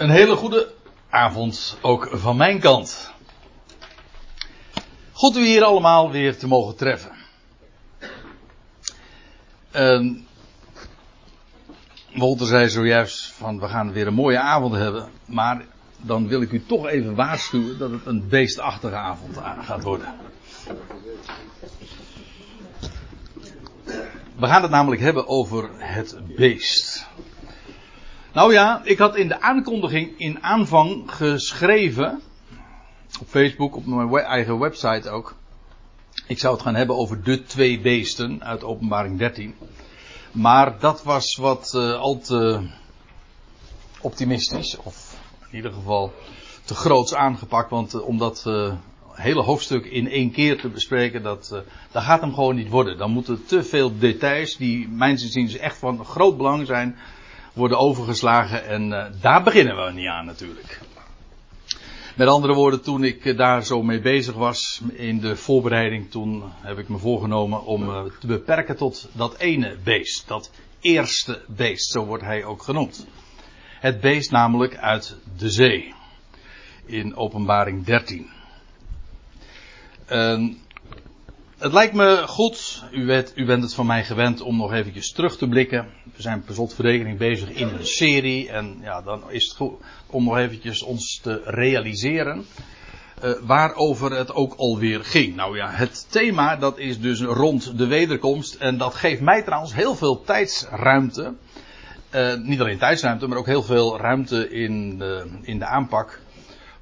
Een hele goede avond ook van mijn kant. Goed u hier allemaal weer te mogen treffen. Uh, Wolter zei zojuist van we gaan weer een mooie avond hebben, maar dan wil ik u toch even waarschuwen dat het een beestachtige avond gaat worden. We gaan het namelijk hebben over het beest. Nou ja, ik had in de aankondiging in aanvang geschreven. Op Facebook, op mijn eigen website ook. Ik zou het gaan hebben over de twee beesten uit openbaring 13. Maar dat was wat uh, al te optimistisch. Of in ieder geval te groots aangepakt. Want uh, om dat uh, hele hoofdstuk in één keer te bespreken, dat, dat gaat hem gewoon niet worden. Dan moeten te veel details, die mijns inziens echt van groot belang zijn, worden overgeslagen. En daar beginnen we niet aan natuurlijk. Met andere woorden, toen ik daar zo mee bezig was in de voorbereiding, toen heb ik me voorgenomen om te beperken tot dat ene beest. Dat eerste beest, zo wordt hij ook genoemd. Het beest namelijk uit de zee. In openbaring 13. Uh, het lijkt me goed, u, weet, u, bent het van mij gewend om nog eventjes terug te blikken. We zijn per slotverrekening bezig in een serie en ja, dan is het goed om nog eventjes ons te realiseren uh, waarover het ook alweer ging. Nou ja, het thema dat is dus rond de wederkomst en dat geeft mij trouwens heel veel tijdsruimte. Uh, niet alleen tijdsruimte, maar ook heel veel ruimte in in de aanpak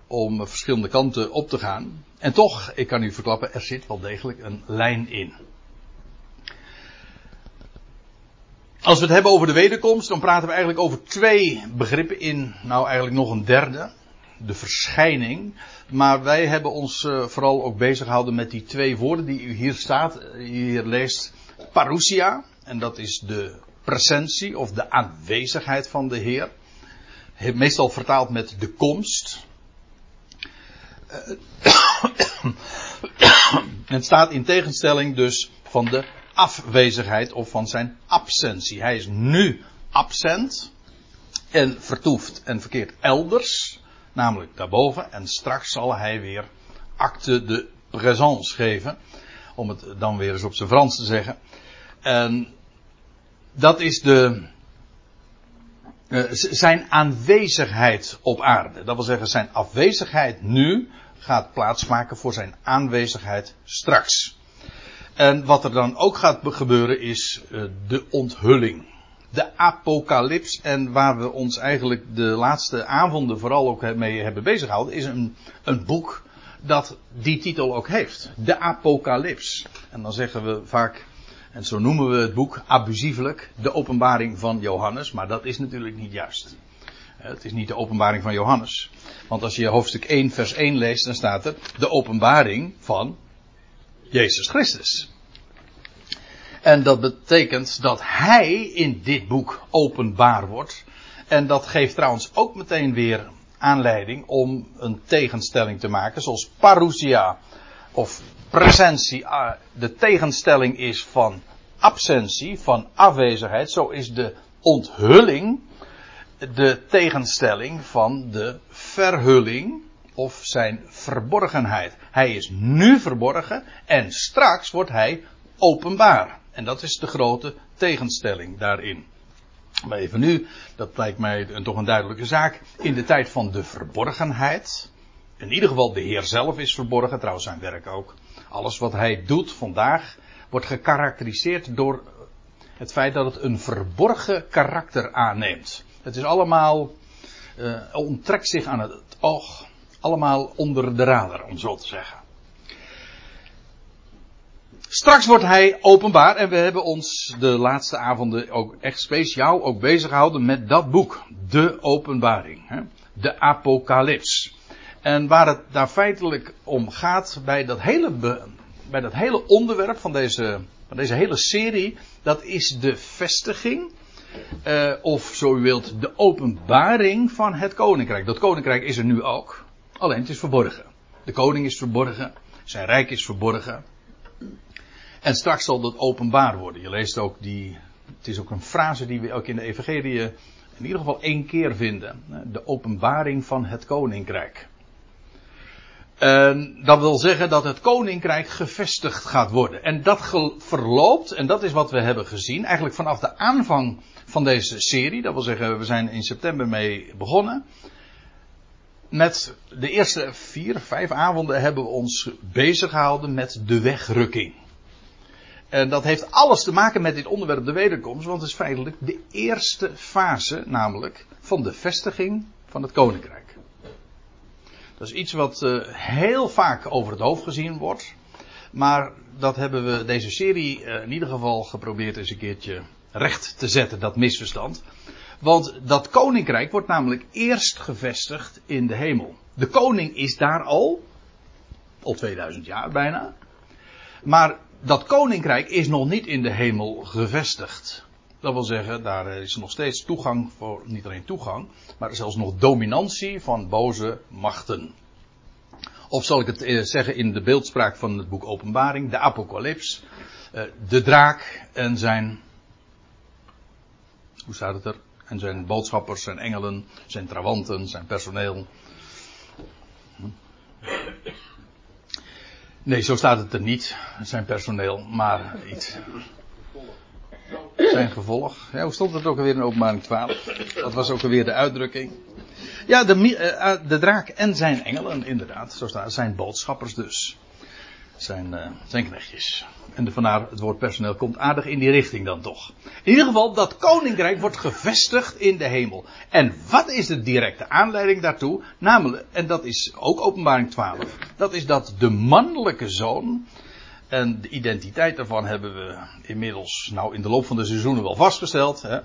om verschillende kanten op te gaan. En toch, ik kan u verklappen, er zit wel degelijk een lijn in. Als we het hebben over de wederkomst, dan praten we eigenlijk over twee begrippen in, nou eigenlijk nog een derde, de verschijning. Maar wij hebben ons uh, vooral ook bezig gehouden met die twee woorden die u hier staat, hier leest, parousia, en dat is de presentie of de aanwezigheid van de Heer. Meestal vertaald met de komst. Het staat in tegenstelling dus van de afwezigheid of van zijn absentie. Hij is nu absent en vertoeft en verkeert elders, namelijk daarboven. En straks zal hij weer acte de présence geven, om het dan weer eens op zijn Frans te zeggen. En dat is de, uh, zijn aanwezigheid op aarde. Dat wil zeggen, zijn afwezigheid nu gaat plaatsmaken voor zijn aanwezigheid straks. En wat er dan ook gaat gebeuren is uh, de onthulling. De apocalyps. En waar we ons eigenlijk de laatste avonden vooral ook mee hebben bezighouden, is een, een boek dat die titel ook heeft. De apocalyps. En dan zeggen we vaak en zo noemen we het boek abusievelijk de openbaring van Johannes, maar dat is natuurlijk niet juist. Het is niet de openbaring van Johannes. Want als je hoofdstuk 1 vers 1 leest, dan staat er de openbaring van Jezus Christus. En dat betekent dat hij in dit boek openbaar wordt. En dat geeft trouwens ook meteen weer aanleiding om een tegenstelling te maken, zoals parousia of presentie ah, de tegenstelling is van absentie, van afwezigheid, zo is de onthulling de tegenstelling van de verhulling of zijn verborgenheid. Hij is nu verborgen en straks wordt hij openbaar. En dat is de grote tegenstelling daarin. Maar even nu, dat lijkt mij een, toch een duidelijke zaak. In de tijd van de verborgenheid. In ieder geval de Heer zelf is verborgen, trouwens zijn werk ook. Alles wat hij doet vandaag wordt gekarakteriseerd door het feit dat het een verborgen karakter aanneemt. Het is allemaal, uh, onttrekt zich aan het oog, allemaal onder de radar, om zo te zeggen. Straks wordt hij openbaar en we hebben ons de laatste avonden ook echt speciaal ook bezig gehouden met dat boek, de openbaring, hè? de apocalyps. En waar het daar feitelijk om gaat bij dat hele, bij dat hele onderwerp van deze, van deze hele serie, dat is de vestiging, uh, of zo u wilt, de openbaring van het koninkrijk. Dat koninkrijk is er nu ook, alleen het is verborgen. De koning is verborgen, zijn rijk is verborgen. En straks zal dat openbaar worden. Je leest ook die, het is ook een frase die we ook in de evangelie in ieder geval één keer vinden. De openbaring van het koninkrijk. En dat wil zeggen dat het koninkrijk gevestigd gaat worden. En dat verloopt, en dat is wat we hebben gezien, eigenlijk vanaf de aanvang van deze serie. Dat wil zeggen, we zijn in september mee begonnen. Met de eerste vier, vijf avonden hebben we ons bezig gehouden met de wegrukking. En dat heeft alles te maken met dit onderwerp de wederkomst, want het is feitelijk de eerste fase, namelijk van de vestiging van het koninkrijk. Dat is iets wat uh, heel vaak over het hoofd gezien wordt, maar dat hebben we deze serie uh, in ieder geval geprobeerd eens een keertje recht te zetten, dat misverstand. Want dat koninkrijk wordt namelijk eerst gevestigd in de hemel. De koning is daar al, al 2000 jaar bijna. Maar dat koninkrijk is nog niet in de hemel gevestigd. Dat wil zeggen, daar is nog steeds toegang voor, niet alleen toegang, maar zelfs nog dominantie van boze machten. Of zal ik het eh, zeggen in de beeldspraak van het boek Openbaring, de apocalyps, eh, de draak en zijn, hoe staat het er? En zijn boodschappers, zijn engelen, zijn trawanten, zijn personeel. Nee, zo staat het er niet, zijn personeel, maar iets. Zijn gevolg. Ja, hoe stond het ook alweer in openbaring 12? Dat was ook alweer de uitdrukking. Ja, de, uh, de draak en zijn engelen, inderdaad. Zo staat zijn boodschappers dus. Zijn, uh, zijn knechtjes. En de, vandaar het woord personeel komt aardig in die richting dan toch. In ieder geval, dat koninkrijk wordt gevestigd in de hemel. En wat is de directe aanleiding daartoe? Namelijk, en dat is ook openbaring 12, dat is dat de mannelijke zoon, en de identiteit daarvan hebben we inmiddels, nou in de loop van de seizoenen wel vastgesteld, hè,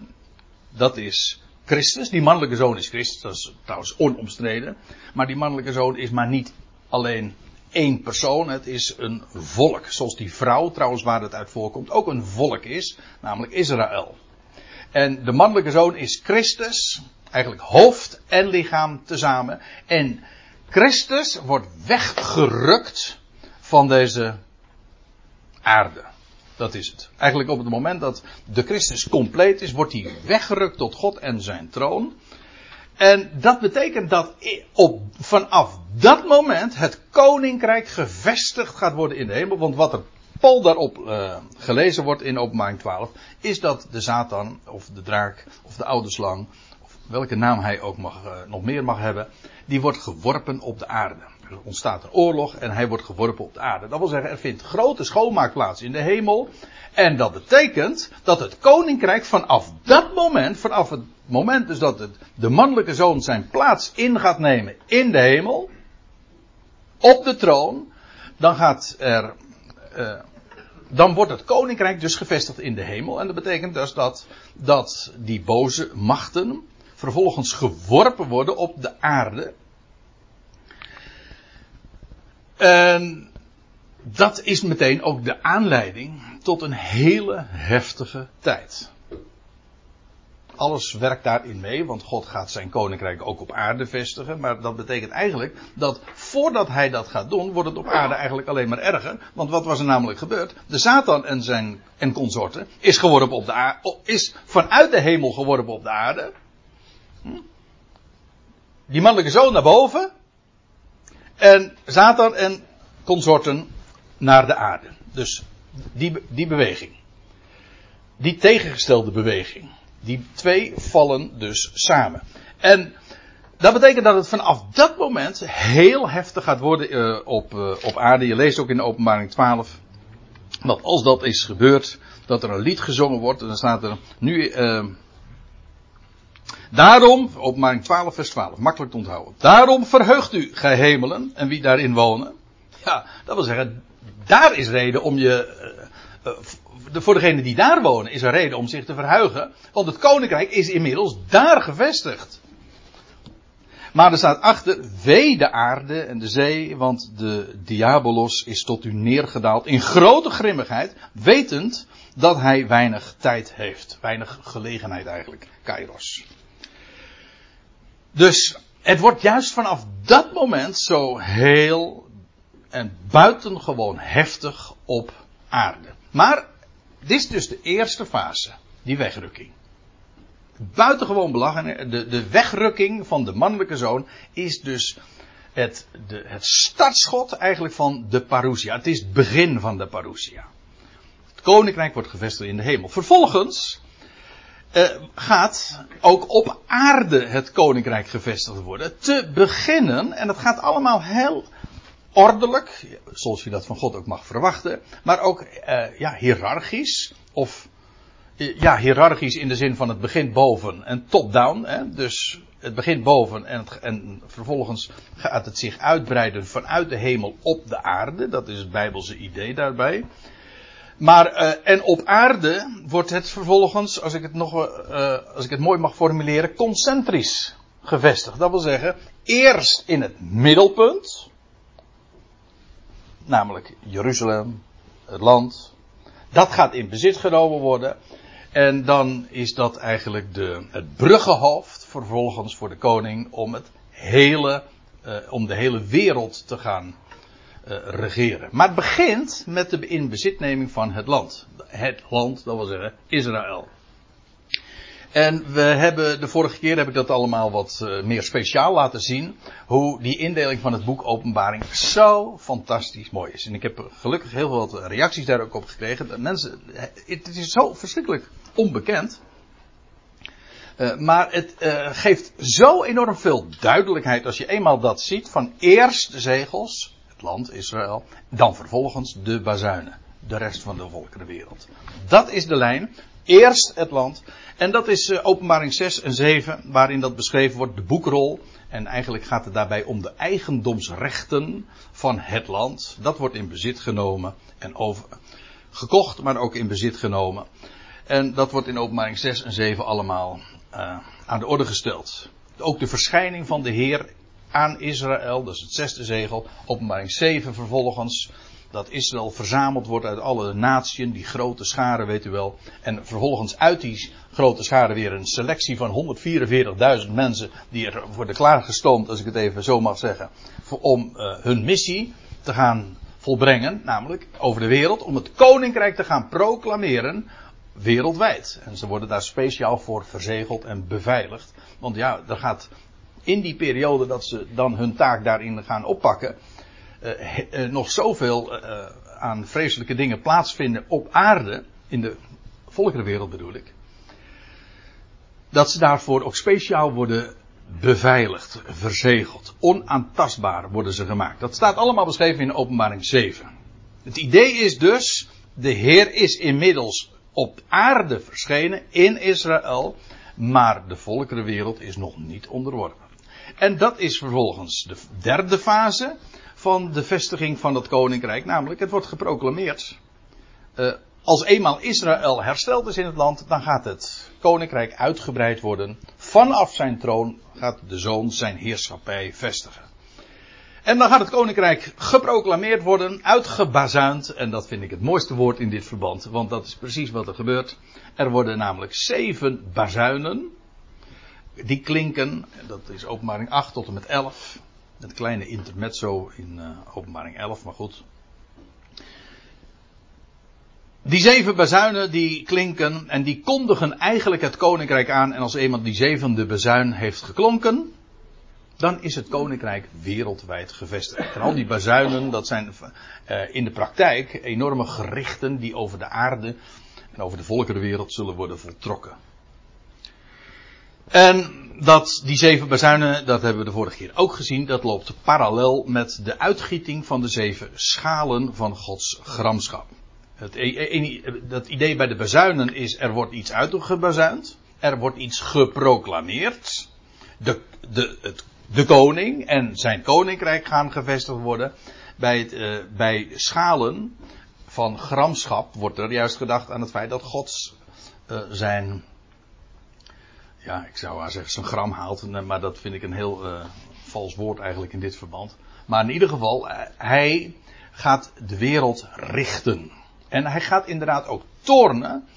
dat is Christus. Die mannelijke zoon is Christus, dat is trouwens onomstreden. Maar die mannelijke zoon is maar niet alleen één persoon, het is een volk. Zoals die vrouw, trouwens waar het uit voorkomt, ook een volk is, namelijk Israël. En de mannelijke zoon is Christus, eigenlijk hoofd en lichaam tezamen. En Christus wordt weggerukt van deze aarde. Dat is het. Eigenlijk op het moment dat de Christus compleet is, wordt hij weggerukt tot God en zijn troon. En dat betekent dat op, vanaf dat moment het koninkrijk gevestigd gaat worden in de hemel. Want wat er Paul daarop uh, gelezen wordt in openbaring 12, is dat de Satan, of de draak, of de oude slang, of welke naam hij ook mag, uh, nog meer mag hebben, die wordt geworpen op de aarde. Er ontstaat een oorlog en hij wordt geworpen op de aarde. Dat wil zeggen, er vindt grote schoonmaak plaats in de hemel. En dat betekent dat het koninkrijk vanaf dat moment, vanaf het moment dus dat de mannelijke zoon zijn plaats in gaat nemen in de hemel, op de troon, dan gaat er, uh, dan wordt het koninkrijk dus gevestigd in de hemel. En dat betekent dus dat, dat die boze machten vervolgens geworpen worden op de aarde. En dat is meteen ook de aanleiding tot een hele heftige tijd. Alles werkt daarin mee, want God gaat zijn koninkrijk ook op aarde vestigen. Maar dat betekent eigenlijk dat voordat hij dat gaat doen, wordt het op aarde eigenlijk alleen maar erger. Want wat was er namelijk gebeurd? De Satan en zijn en consorten is, geworpen op de aarde, is vanuit de hemel geworpen op de aarde. Hm? Die mannelijke zoon naar boven. En Satan en consorten naar de aarde. Dus die, die beweging. Die tegengestelde beweging. Die twee vallen dus samen. En dat betekent dat het vanaf dat moment heel heftig gaat worden uh, op, uh, op aarde. Je leest ook in de openbaring 12. Dat als dat is gebeurd, dat er een lied gezongen wordt. En dan staat er nu. Uh, daarom, openbaring 12, vers 12, makkelijk te onthouden. Daarom verheugt u, gij hemelen, en wie daarin wonen. Ja, dat wil zeggen, daar is reden om je. Uh, de, voor degenen die daar wonen is er reden om zich te verhuigen. Want het koninkrijk is inmiddels daar gevestigd. Maar er staat achter, wee de aarde en de zee, want de diabolos is tot u neergedaald in grote grimmigheid, wetend dat hij weinig tijd heeft. Weinig gelegenheid eigenlijk, kairos. Dus het wordt juist vanaf dat moment zo heel en buitengewoon heftig op aarde. Maar dit is dus de eerste fase, die wegrukking. buitengewoon belangrijk. De, de wegrukking van de mannelijke zoon is dus het, de, het startschot eigenlijk van de parousia. Het is het begin van de parousia. Het koninkrijk wordt gevestigd in de hemel. Vervolgens uh, gaat ook op aarde het koninkrijk gevestigd worden. Te beginnen, en dat gaat allemaal heel ordelijk, zoals je dat van God ook mag verwachten, maar ook uh, ja, hiërarchisch, of uh, ja, hiërarchisch in de zin van het begint boven en top-down. Dus het begint boven en, het, en, vervolgens gaat het zich uitbreiden vanuit de hemel op de aarde. Dat is het Bijbelse idee daarbij. Maar, uh, en op aarde wordt het vervolgens, als ik het nog, uh, als ik het mooi mag formuleren, concentrisch gevestigd. Dat wil zeggen, eerst in het middelpunt, namelijk Jeruzalem, het land, dat gaat in bezit genomen worden. En dan is dat eigenlijk de, het bruggenhoofd vervolgens voor de koning om het hele, uh, om de hele wereld te gaan regeren. Maar het begint met de inbezitneming van het land. Het land, dat wil zeggen Israël. En we hebben, de vorige keer heb ik dat allemaal wat uh, meer speciaal laten zien. Hoe die indeling van het boek Openbaring zo fantastisch mooi is. En ik heb gelukkig heel veel reacties daar ook op gekregen. Mensen, het is zo verschrikkelijk onbekend. Maar het geeft zo enorm veel duidelijkheid als je eenmaal dat ziet. Van eerst de zegels, land Israël. Dan vervolgens de bazuinen. De rest van de volkerenwereld. Dat is de lijn. Eerst het land. En dat is uh, openbaring 6 en 7. Waarin dat beschreven wordt. De boekrol. En eigenlijk gaat het daarbij om de eigendomsrechten van het land. Dat wordt in bezit genomen. En over, gekocht, maar ook in bezit genomen. En dat wordt in openbaring 6 en 7 allemaal uh, aan de orde gesteld. Ook de verschijning van de Heer aan Israël, dat is het zesde zegel. Openbaring 7 vervolgens. Dat Israël verzameld wordt uit alle naties, die grote scharen, weet u wel. En vervolgens uit die grote scharen weer een selectie van 144.000 mensen die er worden klaargestoomd, als ik het even zo mag zeggen, om uh, hun missie te gaan volbrengen, namelijk over de wereld, om het koninkrijk te gaan proclameren wereldwijd. En ze worden daar speciaal voor verzegeld en beveiligd. Want ja, er gaat in die periode dat ze dan hun taak daarin gaan oppakken, uh, uh, nog zoveel uh, aan vreselijke dingen plaatsvinden op aarde, in de volkerenwereld bedoel ik, dat ze daarvoor ook speciaal worden beveiligd, verzegeld. Onaantastbaar worden ze gemaakt. Dat staat allemaal beschreven in openbaring 7. Het idee is dus, de Heer is inmiddels op aarde verschenen in Israël, maar de volkerenwereld is nog niet onderworpen. En dat is vervolgens de derde fase van de vestiging van het koninkrijk, namelijk het wordt geproclameerd. Uh, als eenmaal Israël hersteld is in het land, dan gaat het koninkrijk uitgebreid worden. Vanaf zijn troon gaat de zoon zijn heerschappij vestigen. En dan gaat het koninkrijk geproclameerd worden, uitgebazuind. En dat vind ik het mooiste woord in dit verband, want dat is precies wat er gebeurt. Er worden namelijk zeven bazuinen. Die klinken, dat is openbaring 8 tot en met 11. Het kleine intermezzo in uh, openbaring 11, maar goed. Die zeven bazuinen die klinken en die kondigen eigenlijk het koninkrijk aan. En als eenmaal die zevende bazuin heeft geklonken, dan is het koninkrijk wereldwijd gevestigd. En al die bazuinen, dat zijn uh, in de praktijk enorme gerichten die over de aarde en over de volkerenwereld zullen worden voltrokken. En dat, die zeven bazuinen, dat hebben we de vorige keer ook gezien, dat loopt parallel met de uitgieting van de zeven schalen van Gods gramschap. Het, dat idee bij de bazuinen is, er wordt iets uitgebazuind, er wordt iets geproclameerd. De, de, het de koning en zijn koninkrijk gaan gevestigd worden. Bij, het, uh, bij schalen van gramschap wordt er juist gedacht aan het feit dat God uh, zijn, ja, ik zou maar zeggen, zijn gram haalt, maar dat vind ik een heel uh, vals woord eigenlijk in dit verband. Maar in ieder geval, hij gaat de wereld richten. En hij gaat inderdaad ook tornen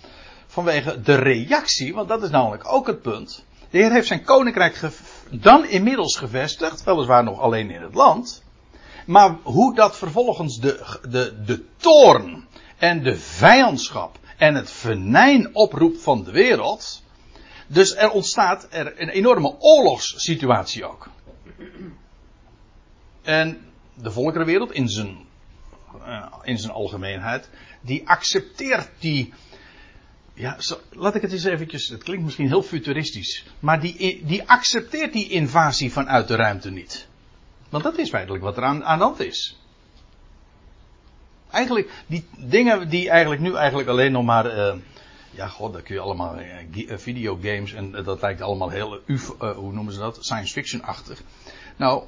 vanwege de reactie, want dat is namelijk ook het punt. De Heer heeft zijn koninkrijk dan inmiddels gevestigd, weliswaar nog alleen in het land. Maar hoe dat vervolgens de, de, de toorn en de vijandschap en het venijn oproept van de wereld. Dus er ontstaat er een enorme oorlogssituatie ook. En de volkerenwereld in zijn, uh, in zijn algemeenheid, die accepteert die. Ja, laat ik het eens eventjes. Het klinkt misschien heel futuristisch. Maar die, die accepteert die invasie vanuit de ruimte niet. Want dat is feitelijk wat er aan, aan de hand is. Eigenlijk, die dingen die eigenlijk nu eigenlijk alleen nog maar. Uh, ja, god, daar kun je allemaal. Uh, videogames en dat lijkt allemaal heel. hoe noemen ze dat? Science fiction-achtig. Nou,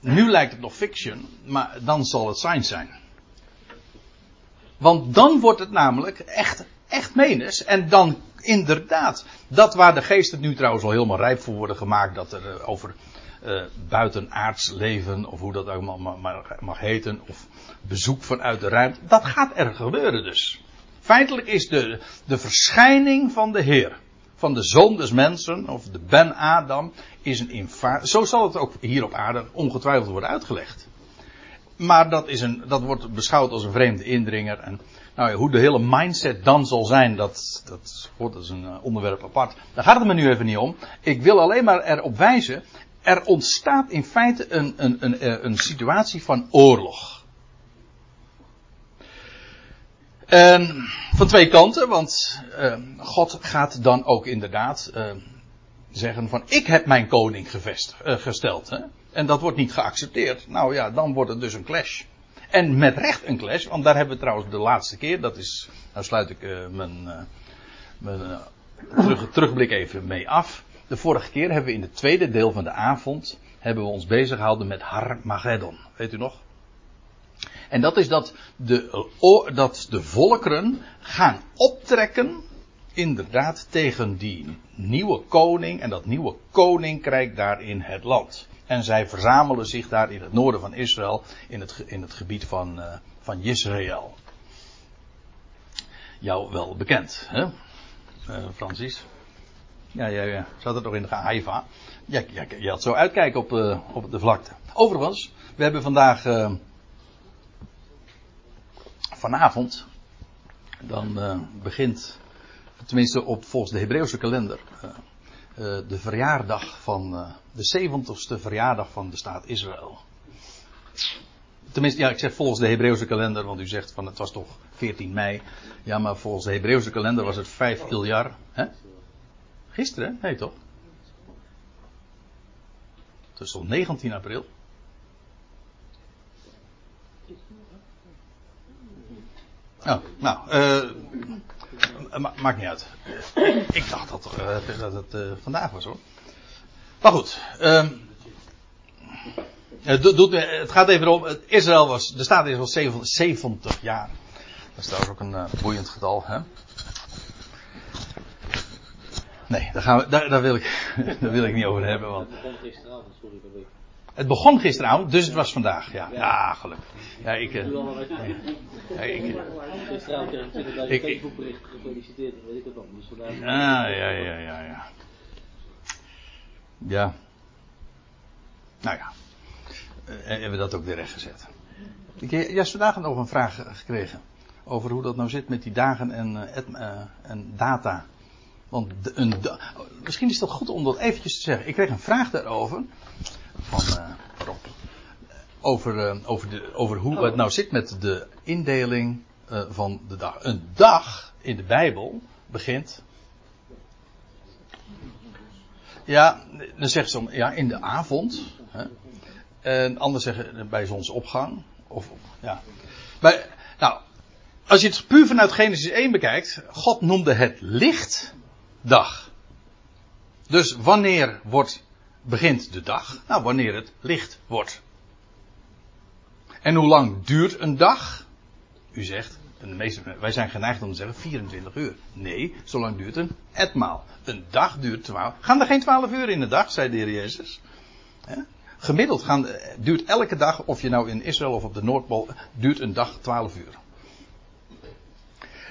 nu lijkt het nog fiction, maar dan zal het science zijn. Want dan wordt het namelijk echt, echt menens. En dan inderdaad, dat waar de geesten nu trouwens al helemaal rijp voor worden gemaakt, dat er uh, over uh, buitenaards leven, of hoe dat ook mag, mag heten, of bezoek vanuit de ruimte, dat gaat er gebeuren dus. Feitelijk is de, de verschijning van de Heer, van de zoon des mensen, of de Ben Adam, is een. Zo zal het ook hier op aarde ongetwijfeld worden uitgelegd. Maar dat, is een, dat wordt beschouwd als een vreemde indringer. En nou ja, hoe de hele mindset dan zal zijn, dat, dat, dat is een eh, onderwerp apart. Daar gaat het me nu even niet om. Ik wil alleen maar erop wijzen. Er ontstaat in feite een, een, een, eh, een situatie van oorlog. En van twee kanten, want uh, God gaat dan ook inderdaad uh, zeggen van ik heb mijn koning gevest, uh, gesteld. Hè? En dat wordt niet geaccepteerd. Nou ja, dan wordt het dus een clash. En met recht een clash, want daar hebben we trouwens de laatste keer, dat is, nou sluit ik mijn, mijn terug, terugblik even mee af. De vorige keer hebben we in het tweede deel van de avond, hebben we ons bezig gehouden met Harmageddon. Weet u nog? En dat is dat de, dat de volkeren gaan optrekken, inderdaad, tegen die nieuwe koning en dat nieuwe koninkrijk daar in het land. En zij verzamelen zich daar in het noorden van Israël, in het, in het gebied van, uh, van Israël. Jou wel bekend, hè, uh, Francis? Ja, ja, ja. Zat er toch in de Haifa? Ja, ja, je had zo uitkijken op, uh, op de vlakte. Overigens, we hebben vandaag vanavond, dan uh, begint, tenminste op, volgens de Hebreeuwse kalender, uh, uh, de verjaardag van, de 70ste verjaardag van de staat Israël. Tenminste, ja, ik zeg volgens de Hebreeuwse kalender, want u zegt van het was toch 14 mei. Ja, maar volgens de Hebreeuwse kalender was het 5 Iljar. Hè? Gisteren, nee toch? Het is toch 19 april? Oh, nou, uh, maakt niet uit. Ik dacht dat, uh, dat het uh, vandaag was hoor. Maar goed. Uh, het, doet, het gaat even om. Israël was, de staat is al 70 jaar. Dat is trouwens ook een boeiend getal. Hè? Nee, daar, gaan we, daar, daar, wil ik, daar wil ik niet over hebben. Want... Het begon gisteravond, dus het was vandaag. Ja, ja gelukkig. Ja, ik. Uh, ja, ik gisteravond kreeg ik 20.000 Facebookberichten gefeliciteerd, weet ik het dan. Dus vandaag. Ah, ja, ja, ja, ja. Ja. Nou ja. Uh, hebben we dat ook weer rechtgezet. Ik heb juist vandaag nog een vraag gekregen. Over hoe dat nou zit met die dagen en, uh, en data. Want de, een, misschien is het goed om dat eventjes te zeggen. Ik kreeg een vraag daarover van uh, Rob. Over, uh, over, de, over hoe het nou zit met de indeling uh, van de dag. Een dag in de Bijbel begint. Ja, dan zeggen ze ja, in de avond. Hè. En anders zeggen bij zonsopgang. Of, ja. Bij, nou, als je het puur vanuit Genesis 1 bekijkt. God noemde het licht dag. Dus wanneer wordt begint de dag? Nou, wanneer het licht wordt. En hoe lang duurt een dag? U zegt, meeste, wij zijn geneigd om te zeggen 24 uur. Nee, zo lang duurt een etmaal. Een dag duurt 12. Gaan er geen 12 uur in de dag, zei de heer Jezus. Gemiddeld gaan, duurt elke dag, of je nou in Israël of op de Noordpool, duurt een dag 12 uur.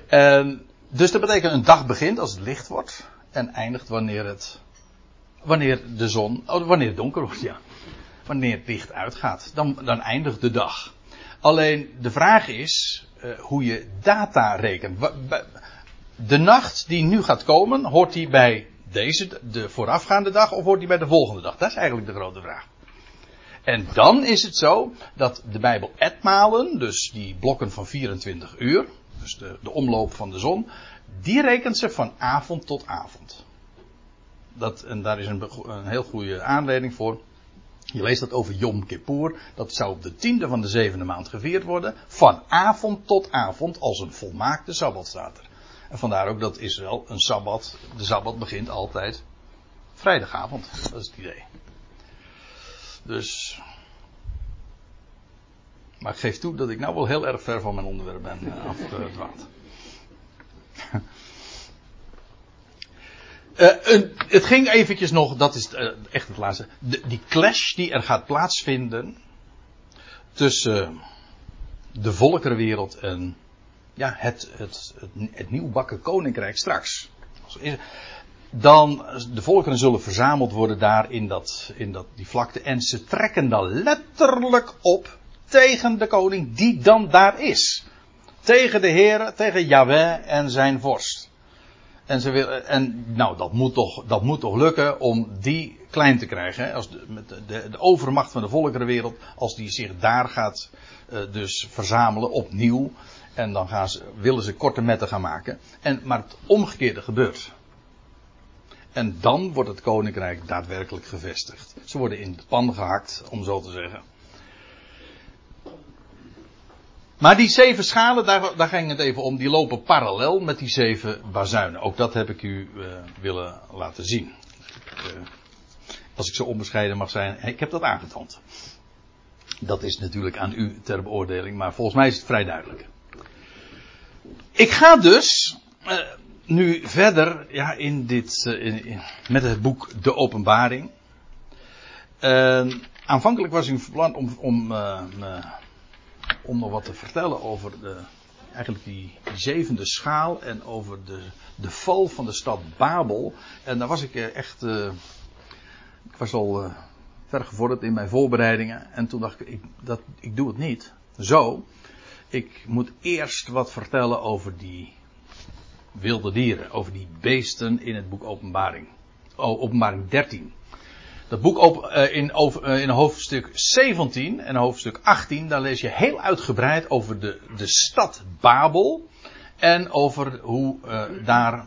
En, dus dat betekent een dag begint als het licht wordt en eindigt wanneer het Wanneer de zon, oh, wanneer het donker wordt, ja. Wanneer het licht uitgaat, dan, dan eindigt de dag. Alleen de vraag is uh, hoe je data rekent. De nacht die nu gaat komen, hoort die bij deze, de voorafgaande dag, of hoort die bij de volgende dag? Dat is eigenlijk de grote vraag. En dan is het zo dat de Bijbel etmalen, dus die blokken van 24 uur, dus de, de omloop van de zon, die rekent ze van avond tot avond. Dat, en daar is een, een heel goede aanleiding voor. Je leest dat over Yom Kippur. Dat zou op de tiende van de zevende maand gevierd worden. Van avond tot avond als een volmaakte sabbat staat er. En vandaar ook dat Israël een sabbat. De sabbat begint altijd vrijdagavond. Dat is het idee. Dus. Maar ik geef toe dat ik nou wel heel erg ver van mijn onderwerp ben uh, afgedwaald. Uh, het ging eventjes nog, dat is uh, echt het laatste. De, die clash die er gaat plaatsvinden tussen de volkerenwereld en ja, het, het, het, nieuwbakken koninkrijk straks. Dan, de volkeren zullen verzameld worden daar in, dat, in dat, die vlakte. En ze trekken dan letterlijk op tegen de koning die dan daar is. Tegen de Heer, tegen Yahweh en zijn vorst. En, ze wil, en nou, dat moet, toch, dat moet toch lukken om die klein te krijgen. Hè? Als de, met de, de, overmacht van de volkerenwereld, als die zich daar gaat uh, dus verzamelen opnieuw. En dan gaan ze, willen ze korte metten gaan maken. En, maar het omgekeerde gebeurt. En dan wordt het koninkrijk daadwerkelijk gevestigd. Ze worden in de pan gehakt, om zo te zeggen. Maar die zeven schalen, daar, daar ging het even om, die lopen parallel met die zeven bazuinen. Ook dat heb ik u uh, willen laten zien. Uh, als ik zo onbescheiden mag zijn, ik heb dat aangetoond. Dat is natuurlijk aan u ter beoordeling, maar volgens mij is het vrij duidelijk. Ik ga dus uh, nu verder ja, in dit, in, met het boek De Openbaring. aanvankelijk was ik van om, om om nog wat te vertellen over de, eigenlijk die, zevende schaal en over de, de val van de stad Babel. En daar was ik eh, echt, uh, ik was al uh, ver gevorderd in mijn voorbereidingen. En toen dacht ik, ik, dat, ik doe het niet. Zo, ik moet eerst wat vertellen over die wilde dieren, over die beesten in het boek Openbaring. Oh, openbaring 13. Dat boek op, uh, in, over, uh, in hoofdstuk 17 en hoofdstuk 18, daar lees je heel uitgebreid over de, de stad Babel. En over hoe uh, daar,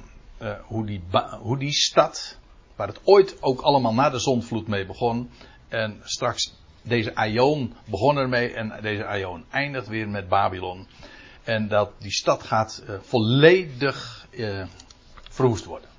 hoe, die, hoe die stad, waar het ooit ook allemaal na de zondvloed mee begon. En straks deze Aion begon ermee en deze Aion eindigt weer met Babylon. En dat die stad gaat volledig verwoest worden.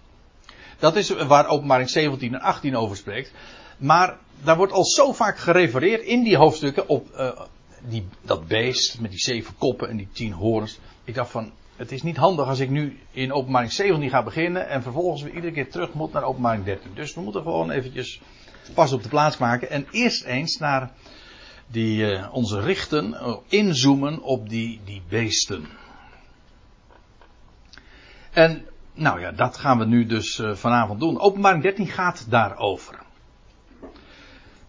Dat is waar openbaring 17 en 18 over spreekt. Maar daar wordt al zo vaak gerefereerd in die hoofdstukken op uh, die, dat beest met die zeven koppen en die tien horens. Ik dacht van, het is niet handig als ik nu in openbaring 17 ga beginnen en vervolgens weer iedere keer terug moet naar openbaring 13. Dus we moeten gewoon eventjes pas op de plaats maken en eerst eens naar die, uh, onze richten, uh, inzoomen op die, die beesten. En nou ja, dat gaan we nu dus uh, vanavond doen. Openbaring 13 gaat daarover.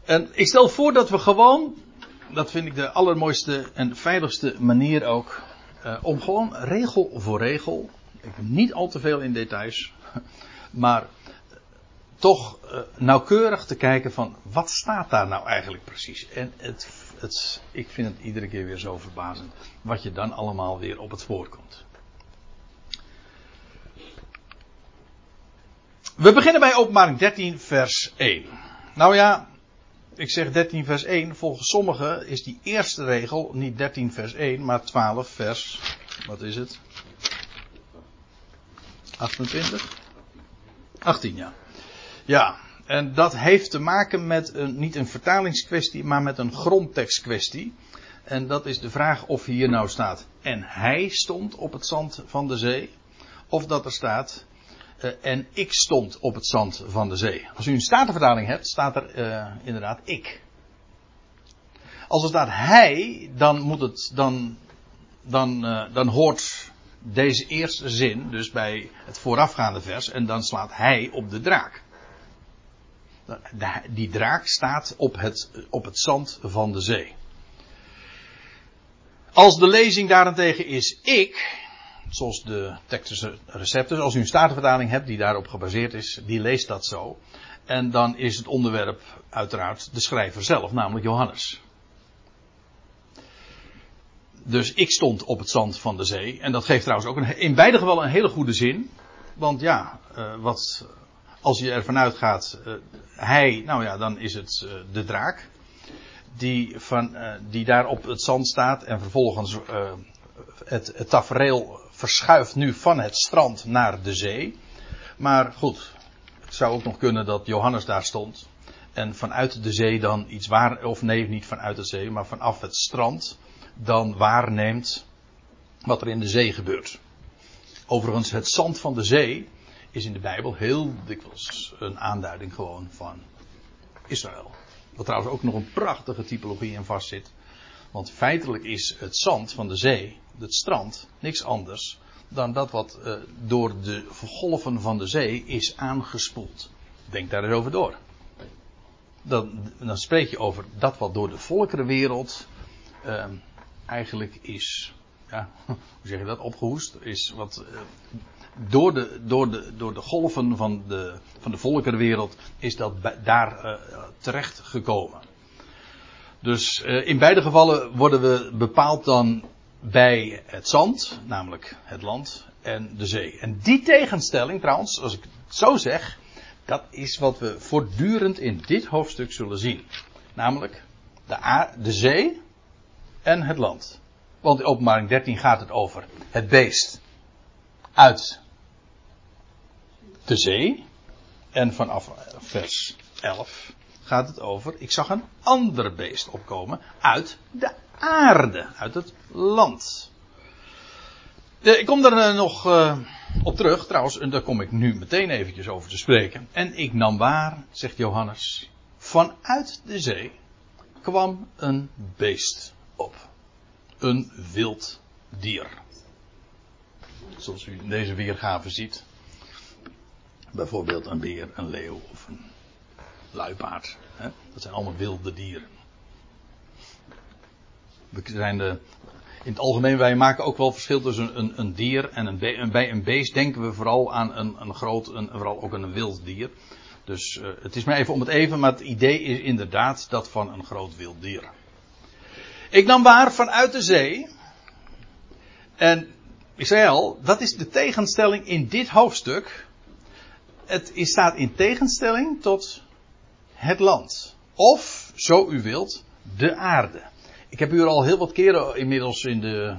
En ik stel voor dat we gewoon, dat vind ik de allermooiste en veiligste manier ook, uh, om gewoon regel voor regel, ik niet al te veel in details, maar toch uh, nauwkeurig te kijken van wat staat daar nou eigenlijk precies. En het, het, ik vind het iedere keer weer zo verbazend wat je dan allemaal weer op het spoor We beginnen bij openbaring 13 vers 1. Nou ja, ik zeg 13 vers 1. Volgens sommigen is die eerste regel niet 13 vers 1, maar 12 vers. Wat is het? 28? 18, ja. Ja, en dat heeft te maken met een, niet een vertalingskwestie, maar met een grondtekstkwestie. En dat is de vraag of hier nou staat. En hij stond op het zand van de zee. Of dat er staat. Uh, en ik stond op het zand van de zee. Als u een statenvertaling hebt, staat er uh, inderdaad ik. Als er staat hij, dan moet het, dan, dan, uh, dan hoort deze eerste zin dus bij het voorafgaande vers en dan slaat hij op de draak. Die draak staat op het, op het zand van de zee. Als de lezing daarentegen is ik, zoals de Textus Receptus. Als u een statenvertaling hebt die daarop gebaseerd is, die leest dat zo. En dan is het onderwerp uiteraard de schrijver zelf, namelijk Johannes. Dus ik stond op het zand van de zee. En dat geeft trouwens ook een, in beide gevallen een hele goede zin. Want ja, uh, wat, als je ervan uitgaat, uh, hij, nou ja, dan is het uh, de draak. Die, van, die daar op het zand staat en vervolgens het, het tafereel verschuift nu van het strand naar de zee. Maar goed, het zou ook nog kunnen dat Johannes daar stond. En vanuit de zee dan iets waar, of nee, niet vanuit de zee, maar vanaf het strand dan waarneemt wat er in de zee gebeurt. Overigens, het zand van de zee is in de Bijbel heel dikwijls een aanduiding gewoon van Israël. Wat trouwens ook nog een prachtige typologie in vastzit. Want feitelijk is het zand van de zee, het strand, niks anders dan dat wat uh, door de golven van de zee is aangespoeld. Denk daar eens over door. Dan, dan spreek je over dat wat door de volkerenwereld uh, eigenlijk is, ja, hoe zeg je dat, opgehoest, is wat uh, door, de, door, de, door de golven van de, van de volkerenwereld is dat daar uh, terecht gekomen. Dus in beide gevallen worden we bepaald dan bij het zand, namelijk het land, en de zee. En die tegenstelling trouwens, als ik het zo zeg, dat is wat we voortdurend in dit hoofdstuk zullen zien. Namelijk de, de zee en het land. Want in openbaring 13 gaat het over het beest uit de zee. En vanaf vers 11 gaat het over, ik zag een ander beest opkomen uit de aarde, uit het land. Ik kom daar eh, nog uh, op terug, trouwens, en daar kom ik nu meteen eventjes over te spreken. En ik nam waar, zegt Johannes, vanuit de zee kwam een beest op. Een wild dier. Zoals u in deze weergave ziet. Bijvoorbeeld een beer, een leeuw luipaard. Hè? Dat zijn allemaal wilde dieren. We zijn de, in het algemeen, wij maken ook wel verschil tussen een, een dier en een beest. Bij een beest denken we vooral aan een, een groot, een, vooral ook een wild dier. Dus uh, het is maar even om het even, maar het idee is inderdaad dat van een groot wild dier. Ik nam waar vanuit de zee. En ik zei al, dat is de tegenstelling in dit hoofdstuk. Het staat in tegenstelling tot het land. Of, zo u wilt, de aarde. Ik heb u er al heel wat keren inmiddels in de,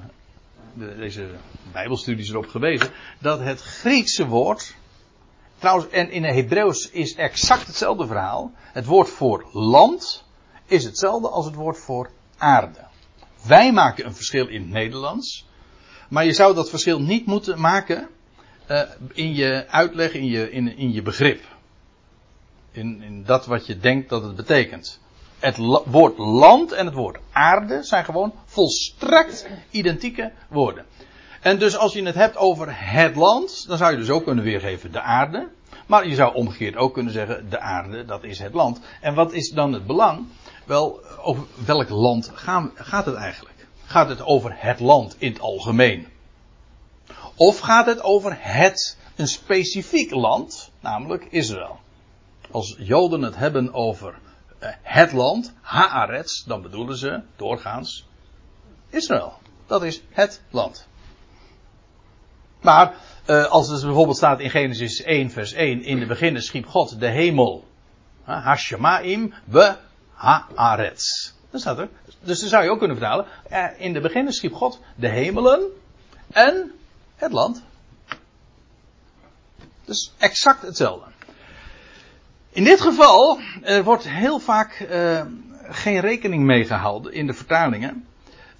de, deze Bijbelstudies erop gewezen. Dat het Griekse woord. Trouwens, en in het Hebreeuws is exact hetzelfde verhaal. Het woord voor land is hetzelfde als het woord voor aarde. Wij maken een verschil in het Nederlands. Maar je zou dat verschil niet moeten maken uh, in je uitleg, in je, in, in je begrip. In, in dat wat je denkt dat het betekent. Het woord land en het woord aarde zijn gewoon volstrekt identieke woorden. En dus als je het hebt over het land, dan zou je dus ook kunnen weergeven de aarde. Maar je zou omgekeerd ook kunnen zeggen de aarde, dat is het land. En wat is dan het belang? Wel, over welk land gaat het eigenlijk? Gaat het over het land in het algemeen? Of gaat het over het, een specifiek land, namelijk Israël? Als Joden het hebben over eh, het land, Haaretz, dan bedoelen ze doorgaans Israël. Dat is het land. Maar uh, als het bijvoorbeeld staat in Genesis 1 vers 1, in de beginnen schiep God de hemel, Hashemaim, we Haaretz. Dat staat er. Dus dan zou je ook kunnen vertalen, uh, in de beginnen schiep God de hemelen en het land. Dus exact hetzelfde. In dit geval er wordt heel vaak uh, geen rekening mee gehouden in de vertalingen.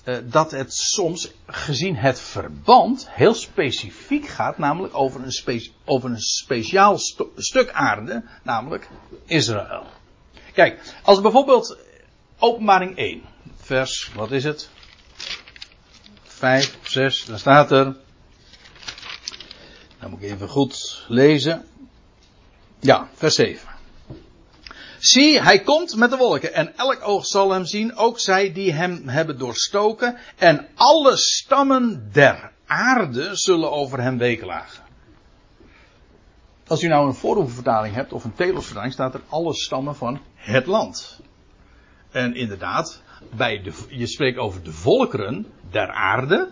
Uh, dat het soms, gezien het verband, heel specifiek gaat, namelijk over een, over een speciaal stuk aarde, namelijk Israël. Kijk, als bijvoorbeeld openbaring 1, vers, wat is het? 5, 6, dan staat er. Dan moet ik even goed lezen. Ja, vers 7. Zie, hij komt met de wolken en elk oog zal hem zien, ook zij die hem hebben doorstoken en alle stammen der aarde zullen over hem weeklagen. Als u nou een voorhoevenvertaling hebt of een telosvertaling, staat er alle stammen van het land. En inderdaad, je spreekt over de volkeren der aarde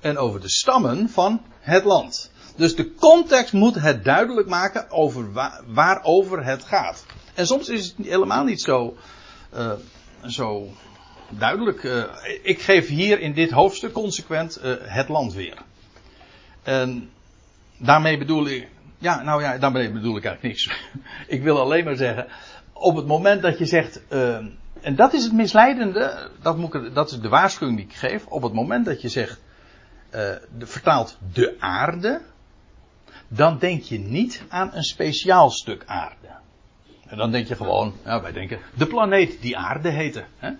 en over de stammen van het land. Dus de context moet het duidelijk maken over waar, waarover het gaat. En soms is het helemaal niet zo, uh, zo duidelijk. Uh, ik geef hier in dit hoofdstuk consequent uh, het land weer. En daarmee bedoel ik. Ja, nou ja, daarmee bedoel ik eigenlijk niks. ik wil alleen maar zeggen. Op het moment dat je zegt. en dat is het misleidende. Dat, moet ik, dat is de waarschuwing die ik geef. Op het moment dat je zegt. De, vertaalt de aarde dan denk je niet aan een speciaal stuk aarde. En dan denk je gewoon, ja, wij denken, de planeet die aarde heette. Hè?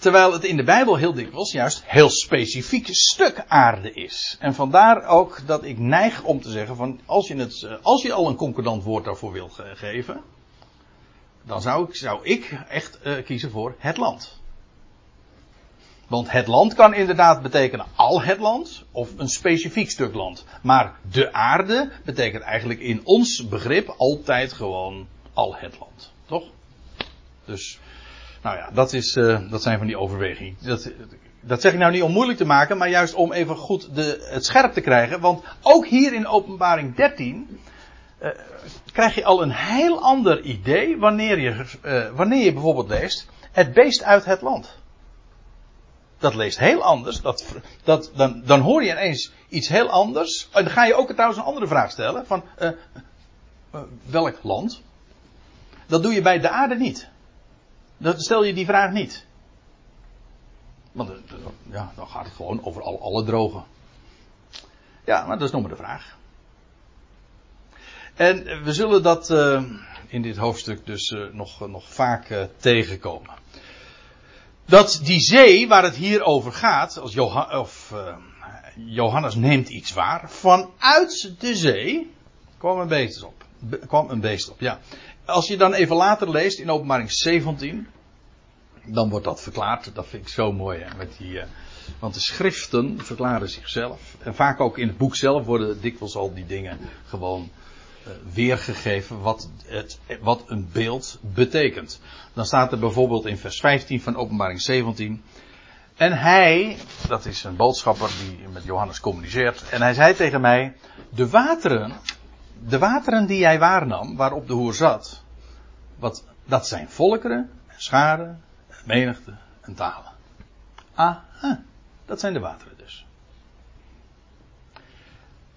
Terwijl het in de Bijbel heel dikwijls juist heel specifiek stuk aarde is. En vandaar ook dat ik neig om te zeggen van als je, het, eh, als je al een concordant woord daarvoor wil geven, dan zou ik, zou ik echt uh, kiezen voor het land. Want het land kan inderdaad betekenen al het land of een specifiek stuk land. Maar de aarde betekent eigenlijk in ons begrip altijd gewoon al het land. Toch? Dus, nou ja, dat, is, uh, dat zijn van die overwegingen. Dat, dat zeg ik nou niet om moeilijk te maken, maar juist om even goed de, het scherp te krijgen. Want ook hier in openbaring 13 uh, eh, krijg je al een heel ander idee wanneer je, uh, wanneer je bijvoorbeeld leest het beest uit het land dat leest heel anders. Dat, dat, dan, dan hoor je ineens iets heel anders. En dan ga je ook trouwens een andere vraag stellen. Van uh, uh, welk land? Dat doe je bij de aarde niet. Dan stel je die vraag niet. Want uh, ja, dan gaat het gewoon over al, alle drogen. Ja, maar dat is nog maar de vraag. En we zullen dat in dit hoofdstuk dus nog, nog vaak tegenkomen dat die zee waar het hier over gaat, als Johan, of, uh, Johannes neemt iets waar, vanuit de zee kwam een beest op. kwam een beest op, ja. Als je dan even later leest in openbaring 17, dan wordt dat verklaard. Dat vind ik zo mooi. Met die, uh, want de schriften verklaren zichzelf. En vaak ook in het boek zelf worden dikwijls al die dingen gewoon weergegeven wat, het, wat een beeld betekent. Dan staat er bijvoorbeeld in vers 15 van openbaring 17. En hij, dat is een boodschapper die met Johannes communiceert. En hij zei tegen mij, de wateren, de wateren die jij waarnam, waarop de hoer zat. Wat, dat zijn volkeren, scharen, menigte en talen. Aha, dat zijn de wateren dus.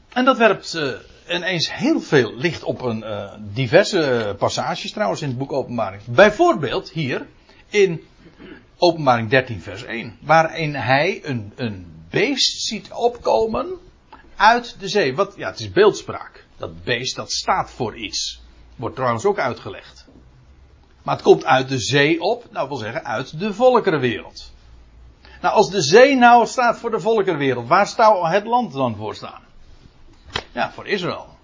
En dat werpt uh, ineens heel veel licht op een uh, diverse passages trouwens in het boek Openbaring. Bijvoorbeeld hier in Openbaring 13 vers 1. Waarin hij een, een beest ziet opkomen uit de zee. Wat, ja, het is beeldspraak. Dat beest dat staat voor iets. Wordt trouwens ook uitgelegd. Maar het komt uit de zee op, nou wil zeggen uit de volkerenwereld. Nou, als de zee nou staat voor de volkerenwereld, waar zou het land dan voor staan? Ja, voor Israël.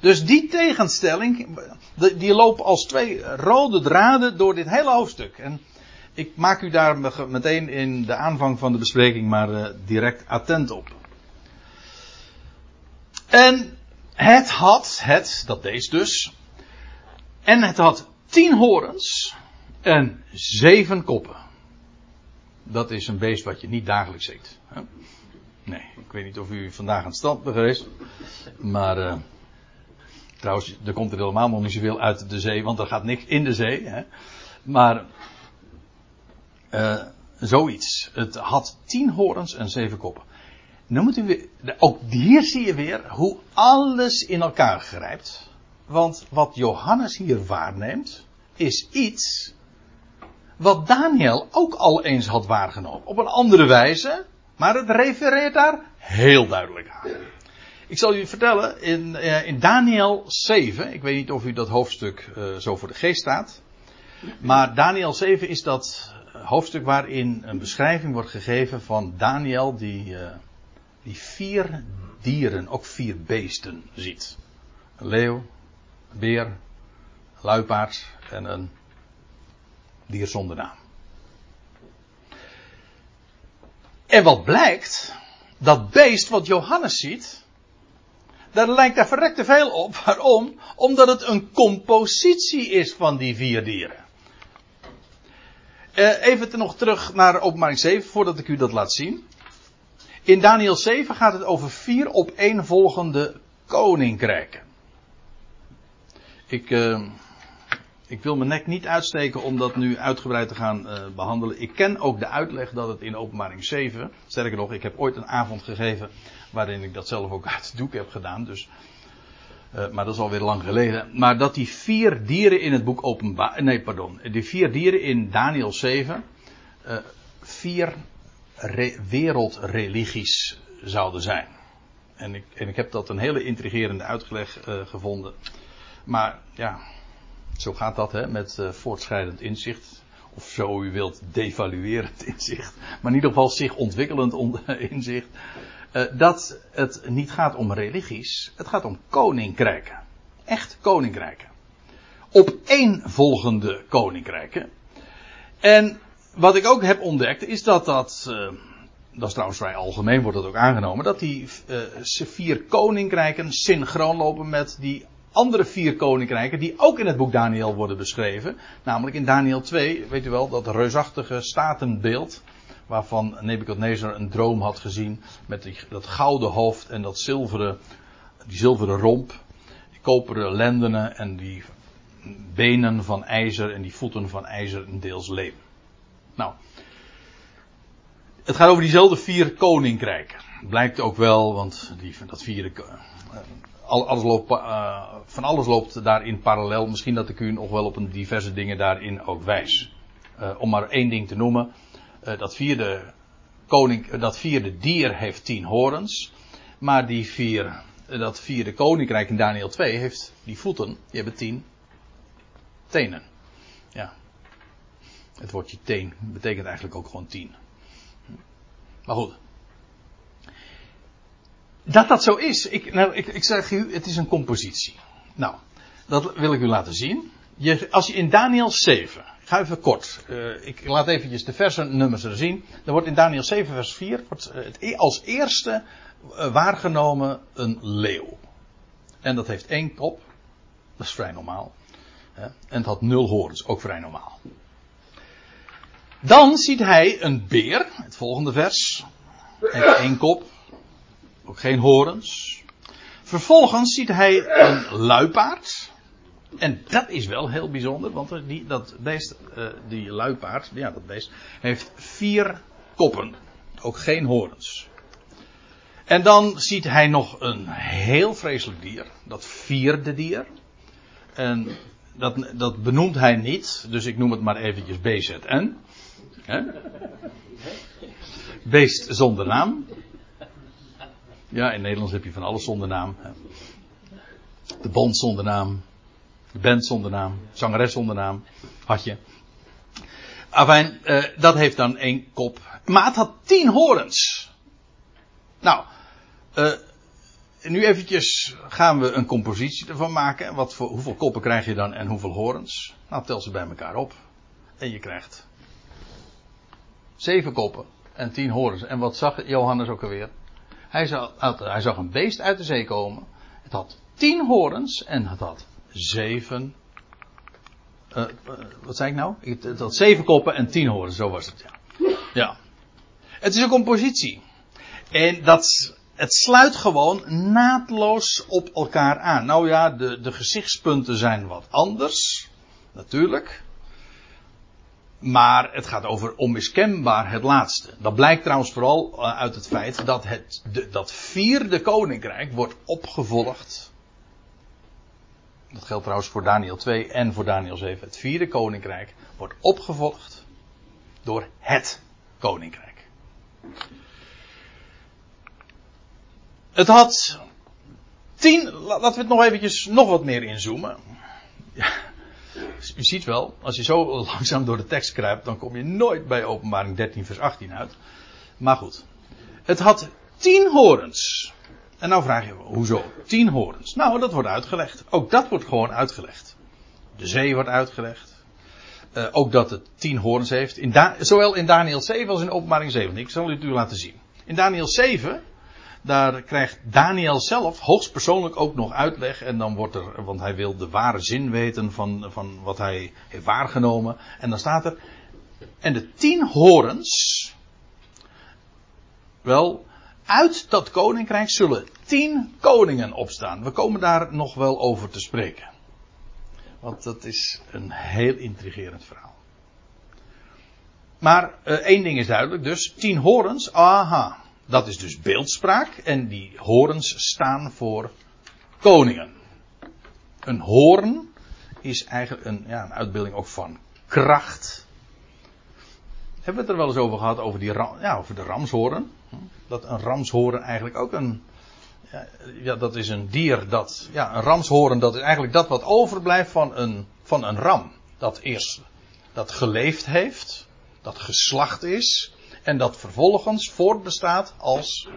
Dus die tegenstelling, die loopt als twee rode draden door dit hele hoofdstuk. En ik maak u daar meteen in de aanvang van de bespreking maar uh, direct attent op. En het had, het, dat deze dus, en het had tien horens en zeven koppen. Dat is een beest wat je niet dagelijks eet. Nee, ik weet niet of u vandaag aan het stand bent geweest. Maar uh, trouwens, er komt er helemaal niet zoveel uit de zee, want er gaat niks in de zee. Hè. Maar uh, zoiets. Het had tien horens en zeven koppen. Nu moet u ook hier zie je weer hoe alles in elkaar grijpt. Want wat Johannes hier waarneemt, is iets wat Daniel ook al eens had waargenomen. Op een andere wijze, maar het refereert daar heel duidelijk aan. Ik zal jullie vertellen, in, uh, in Daniel 7, ik weet niet of u dat hoofdstuk uh, zo voor de geest staat. Maar Daniel 7 is dat hoofdstuk waarin een beschrijving wordt gegeven van Daniel die, die vier dieren, ook vier beesten ziet. Een leeuw, een beer, een luipaard en een dier zonder naam. En wat blijkt, dat beest wat Johannes ziet, daar lijkt daar verrekte veel op. Waarom? Omdat het een compositie is van die vier dieren. Uh, even nog terug naar openbaring 7, voordat ik u dat laat zien. In Daniel 7 gaat het over vier opeenvolgende koninkrijken. Ik, uh, ik wil mijn nek niet uitsteken om dat nu uitgebreid te gaan uh, behandelen. Ik ken ook de uitleg dat het in openbaring 7, sterker nog, ik heb ooit een avond gegeven waarin ik dat zelf ook uit het doek heb gedaan. Dus, uh, maar dat is alweer lang geleden. Maar dat die vier dieren in het boek openbaar, nee pardon, die vier dieren in Daniel 7, uh, vier wereldreligies zouden zijn. En ik, en ik heb dat een hele intrigerende uitleg gevonden. Maar ja, zo gaat dat hè, met uh, voortschrijdend inzicht. Of zo u wilt, devaluerend inzicht. Maar in ieder geval zich ontwikkelend inzicht. Uh, dat het niet gaat om religies. Het gaat om koninkrijken. Echt koninkrijken. Op één volgende koninkrijken. En wat ik ook heb ontdekt is dat dat. Dat is trouwens vrij algemeen, wordt dat ook aangenomen. Dat die vier koninkrijken synchroon lopen met die andere vier koninkrijken. die ook in het boek Daniel worden beschreven. Namelijk in Daniel 2, weet u wel, dat reusachtige statenbeeld. Waarvan Nebuchadnezzar een droom had gezien. Met die, dat gouden hoofd en dat zilveren, die zilveren romp. Die koperen lendenen en die benen van ijzer en die voeten van ijzer en deels leem. Nou, het gaat over diezelfde vier koninkrijken. Blijkt ook wel, want die, dat vierde. Alles loopt, uh, van alles loopt daarin parallel. Misschien dat ik u nog wel op een diverse dingen daarin ook wijs. Uh, om maar één ding te noemen. dat, vierde koning, dat vierde dier heeft tien horens. Maar die vier, dat vierde koninkrijk in Daniel 2 heeft die voeten, die hebben tien tenen. Ja, het woordje teen betekent eigenlijk ook gewoon tien. Maar goed. Dat dat zo is, ik, nou, ik, ik zeg u, het is een compositie. Nou, dat wil ik u laten zien. Je, als je in Daniel 7, ik ga even kort, uh, ik laat eventjes de versen nummers er zien. Dan wordt in Daniel 7 vers 4 wordt het e- als eerste uh, waargenomen een leeuw. En dat heeft één kop, dat is vrij normaal. En het had nul horens, ook vrij normaal. Dan ziet hij een beer, het volgende vers. Heeft één kop, ook geen horens. Vervolgens ziet hij een luipaard. En dat is wel heel bijzonder, want die, dat beest, uh, die luipaard, ja, dat beest, heeft vier koppen. Ook geen horens. En dan ziet hij nog een heel vreselijk dier, dat vierde dier. En dat, dat benoemt hij niet, dus ik noem het maar eventjes BZN. Beest zonder naam. Ja, in Nederlands heb je van alles zonder naam. De bond zonder naam. De band zonder naam. Zangeres zonder naam. Had je. Afijn, uh, dat heeft dan één kop. Maar het had tien horens. Nou, uh, nu eventjes gaan we een compositie ervan maken. Wat voor, hoeveel koppen krijg je dan en hoeveel horens? Nou, tel ze bij elkaar op. En je krijgt zeven koppen en tien horens. En wat zag Johannes ook alweer? Hij zag, hij zag een beest uit de zee komen. Het had tien horens en het had zeven. Uh, wat zei ik nou? Het had zeven koppen en tien horens, zo was het. Ja. ja. Het is een compositie. En dat, het sluit gewoon naadloos op elkaar aan. Nou ja, de, de gezichtspunten zijn wat anders. Natuurlijk. Maar het gaat over onmiskenbaar het laatste. Dat blijkt trouwens vooral uh, uit het feit dat het, dat vierde koninkrijk wordt opgevolgd. Dat geldt trouwens voor Daniel 2 en voor Daniel 7. Het vierde koninkrijk wordt opgevolgd door het koninkrijk. Het had tien, laten we het nog eventjes nog wat meer inzoomen. Ja, u ziet wel, als je zo langzaam door de tekst kruipt, dan kom je nooit bij openbaring 13 vers 18 uit. Maar goed. Het had tien horens. En nou vraag je, hoezo? Tien horens. Nou, dat wordt uitgelegd. Ook dat wordt gewoon uitgelegd. De zee wordt uitgelegd. Uh, ook dat het tien horens heeft. In zowel in Daniel 7 als in openbaring 7. Ik zal het u laten zien. In Daniel 7, daar krijgt Daniel zelf hoogstpersoonlijk ook nog uitleg. En dan wordt er, want hij wil de ware zin weten van, van wat hij heeft waargenomen. En dan staat er, en de tien horens, wel, uit dat koninkrijk zullen tien koningen opstaan. We komen daar nog wel over te spreken. Want dat is een heel intrigerend verhaal. Maar uh, één ding is duidelijk, dus tien horens, aha. Dat is dus beeldspraak en die horens staan voor koningen. Een hoorn is eigenlijk een, ja, een uitbeelding ook van kracht. Hebben we het er wel eens over gehad, over, die, ja, over de ramshoorn? Dat een ramshoorn eigenlijk ook een, ja, dat is een dier dat, ja, een ramshoorn dat is eigenlijk dat wat overblijft van een, van een ram. Dat eerst, dat geleefd heeft, dat geslacht is en dat vervolgens voortbestaat als,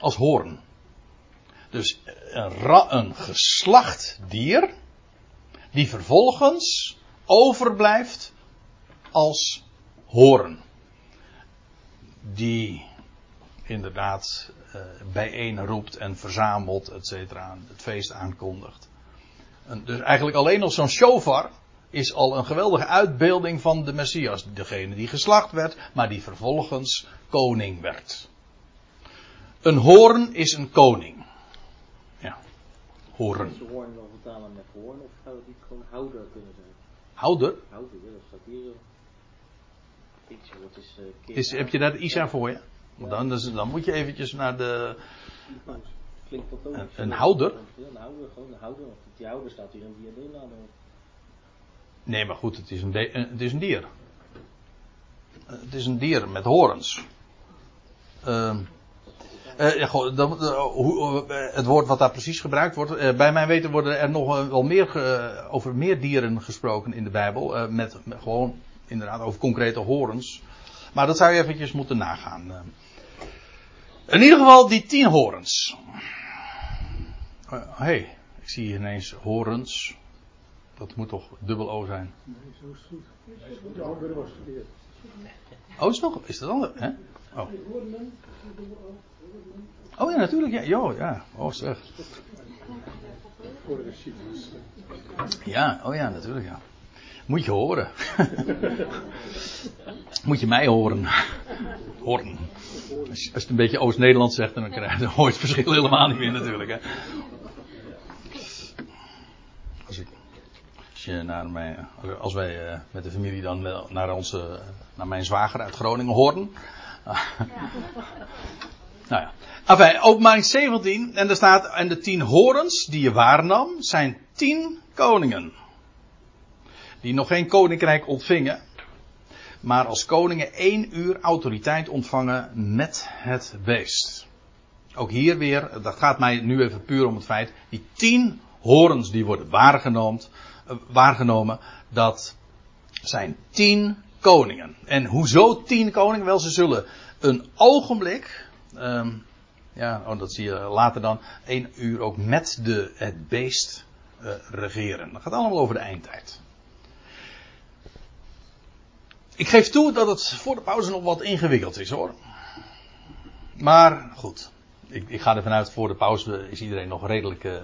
als hoorn. Dus een, een geslacht dier die vervolgens overblijft als hoorn. Die inderdaad uh, bijeen roept en verzamelt, et cetera, het feest aankondigt. Dus eigenlijk alleen nog zo'n shofar is al een geweldige uitbeelding van de Messias. Degene die geslacht werd, maar die vervolgens koning werd. Een hoorn is een koning. Ja, hoorn. Is hoorn dan vertalen met hoorn of zou het niet gewoon houder kunnen zijn? Houder? Houder, ja, dat staat hier. Iets, wat is, uh, is, heb je daar de Isa voor je? Dan, dus, dan moet je eventjes naar de. Klinkt dat ook een, een houder? Ja, een houder, gewoon een houder. Want die houder staat hier in diadema. Nee, maar goed, het is een, het is een dier. Het is een dier met horens. Uh, hoe, het woord wat daar precies gebruikt wordt. bij mijn weten worden er nog wel meer over meer dieren gesproken in de Bijbel. Met, met, gewoon inderdaad over concrete horens. Maar dat zou je eventjes moeten nagaan. In ieder geval die tien horens. Hé, hey, ik zie ineens horens. Dat moet toch dubbel O zijn? Nee, zo is het goed. De andere was verkeerd. Oh, is, nog, is dat anders? Hè? Oh. oh ja, natuurlijk. Ja, jo, ja. Oh, zeg. Ja, oh ja, natuurlijk. Ja. Moet je horen. Moet je mij horen. Horen. Als je het een beetje Oost-Nederlands zegt, dan, krijg je, dan hoor je het verschil helemaal niet meer natuurlijk. Hè. Als, ik, als, je naar mijn, als wij uh, met de familie dan naar, onze, naar mijn zwager uit Groningen horen. nou ja. Enfin, openbaring 17, en er staat, en de tien horens die je waarnam, zijn tien koningen die nog geen koninkrijk ontvingen, maar als koningen één uur autoriteit ontvangen met het beest. Ook hier weer, dat gaat mij nu even puur om het feit, die tien horens die worden waargenomen, waargenomen dat zijn tien koningen. En hoezo tien koningen? Wel, ze zullen een ogenblik, um, ja, oh, dat zie je later dan, één uur ook met de, het beest uh, regeren. Dat gaat allemaal over de eindtijd. Ik geef toe dat het voor de pauze nog wat ingewikkeld is hoor. Maar goed, ik, ik ga ervan uit voor de pauze is iedereen nog redelijk.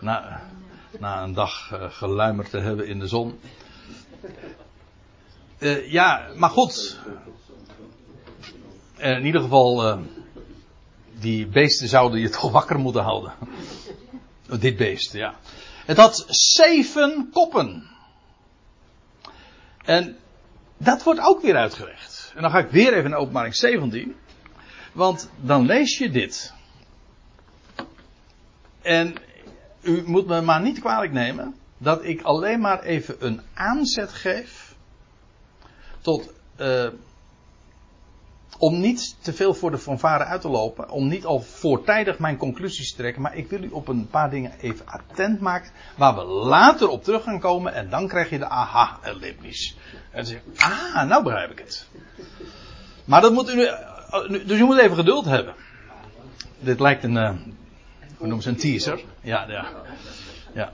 Na, na een dag uh, geluimerd te hebben in de zon. Uh, ja, maar goed. in ieder geval, die beesten zouden je toch wakker moeten houden. Dit beest, ja. Het had zeven koppen. En dat wordt ook weer uitgelegd. En dan ga ik weer even naar openbaring 17. Want dan lees je dit. En u moet me maar niet kwalijk nemen dat ik alleen maar even een aanzet geef tot uh, om niet te veel voor de fanfare uit te lopen, om niet al voortijdig mijn conclusies te trekken, maar ik wil u op een paar dingen even attent maken, waar we later op terug gaan komen en dan krijg je de aha-erlebnis. En dan zeg je, ah, nou begrijp ik het. Maar dat moet u, dus u moet even geduld hebben. Dit lijkt een, uh, hoe noemen ze een teaser? Ja, ja. Ja.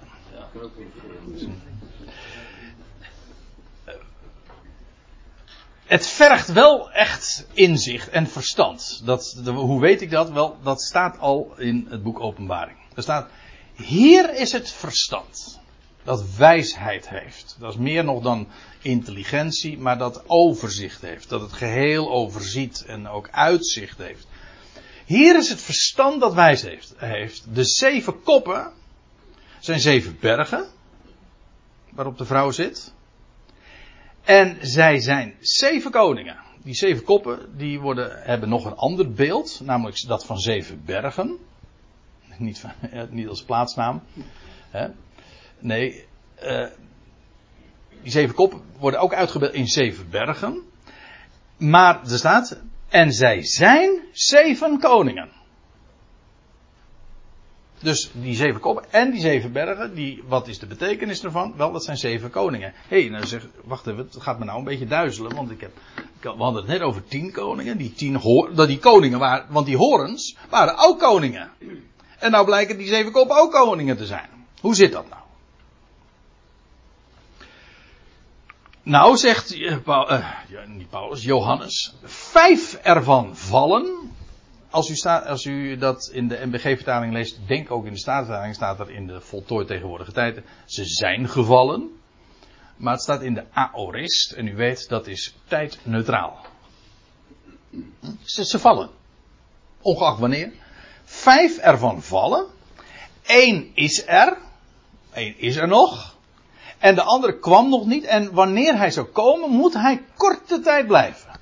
Het vergt wel echt inzicht en verstand. Dat, de- hoe weet ik dat? Wel, dat staat al in het boek Openbaring. Er staat, hier is het verstand. Dat wijsheid heeft. Dat is meer nog dan intelligentie, maar dat overzicht heeft. Dat het geheel overziet en ook uitzicht heeft. Hier is het verstand dat wijs heeft. heeft. De zeven koppen zijn zeven bergen. Waarop de vrouw zit. En zij zijn zeven koningen. Die zeven koppen die worden, hebben nog een ander beeld. Namelijk dat van zeven bergen. Niet, van, ja, niet als plaatsnaam. Hè. Nee. eh, die zeven koppen worden ook uitgebeeld in zeven bergen. Maar er staat. En zij zijn zeven koningen. Dus die zeven koppen en die zeven bergen, die, wat is de betekenis ervan? Wel, dat zijn zeven koningen. Hé, hey, nou zeg, wacht even, het gaat me nou een beetje duizelen, want ik heb, we hadden het net over tien koningen, die tien dat die koningen waren, want die horens waren ook koningen. En nou blijken die zeven koppen ook koningen te zijn. Hoe zit dat nou? Nou, zegt ja, niet Paulus, Johannes, vijf ervan vallen. Als u, als u dat in de MBG-vertaling leest, denk ook in de Statenvertaling, staat er in de voltooid tegenwoordige tijden, ze zijn gevallen. Maar het staat in de aorist, en u weet, dat is tijdneutraal. Ze, ze vallen. Ongeacht wanneer. Vijf ervan vallen. Eén is er. Eén is er nog. En de andere kwam nog niet. En wanneer hij zou komen, moet hij korte tijd blijven.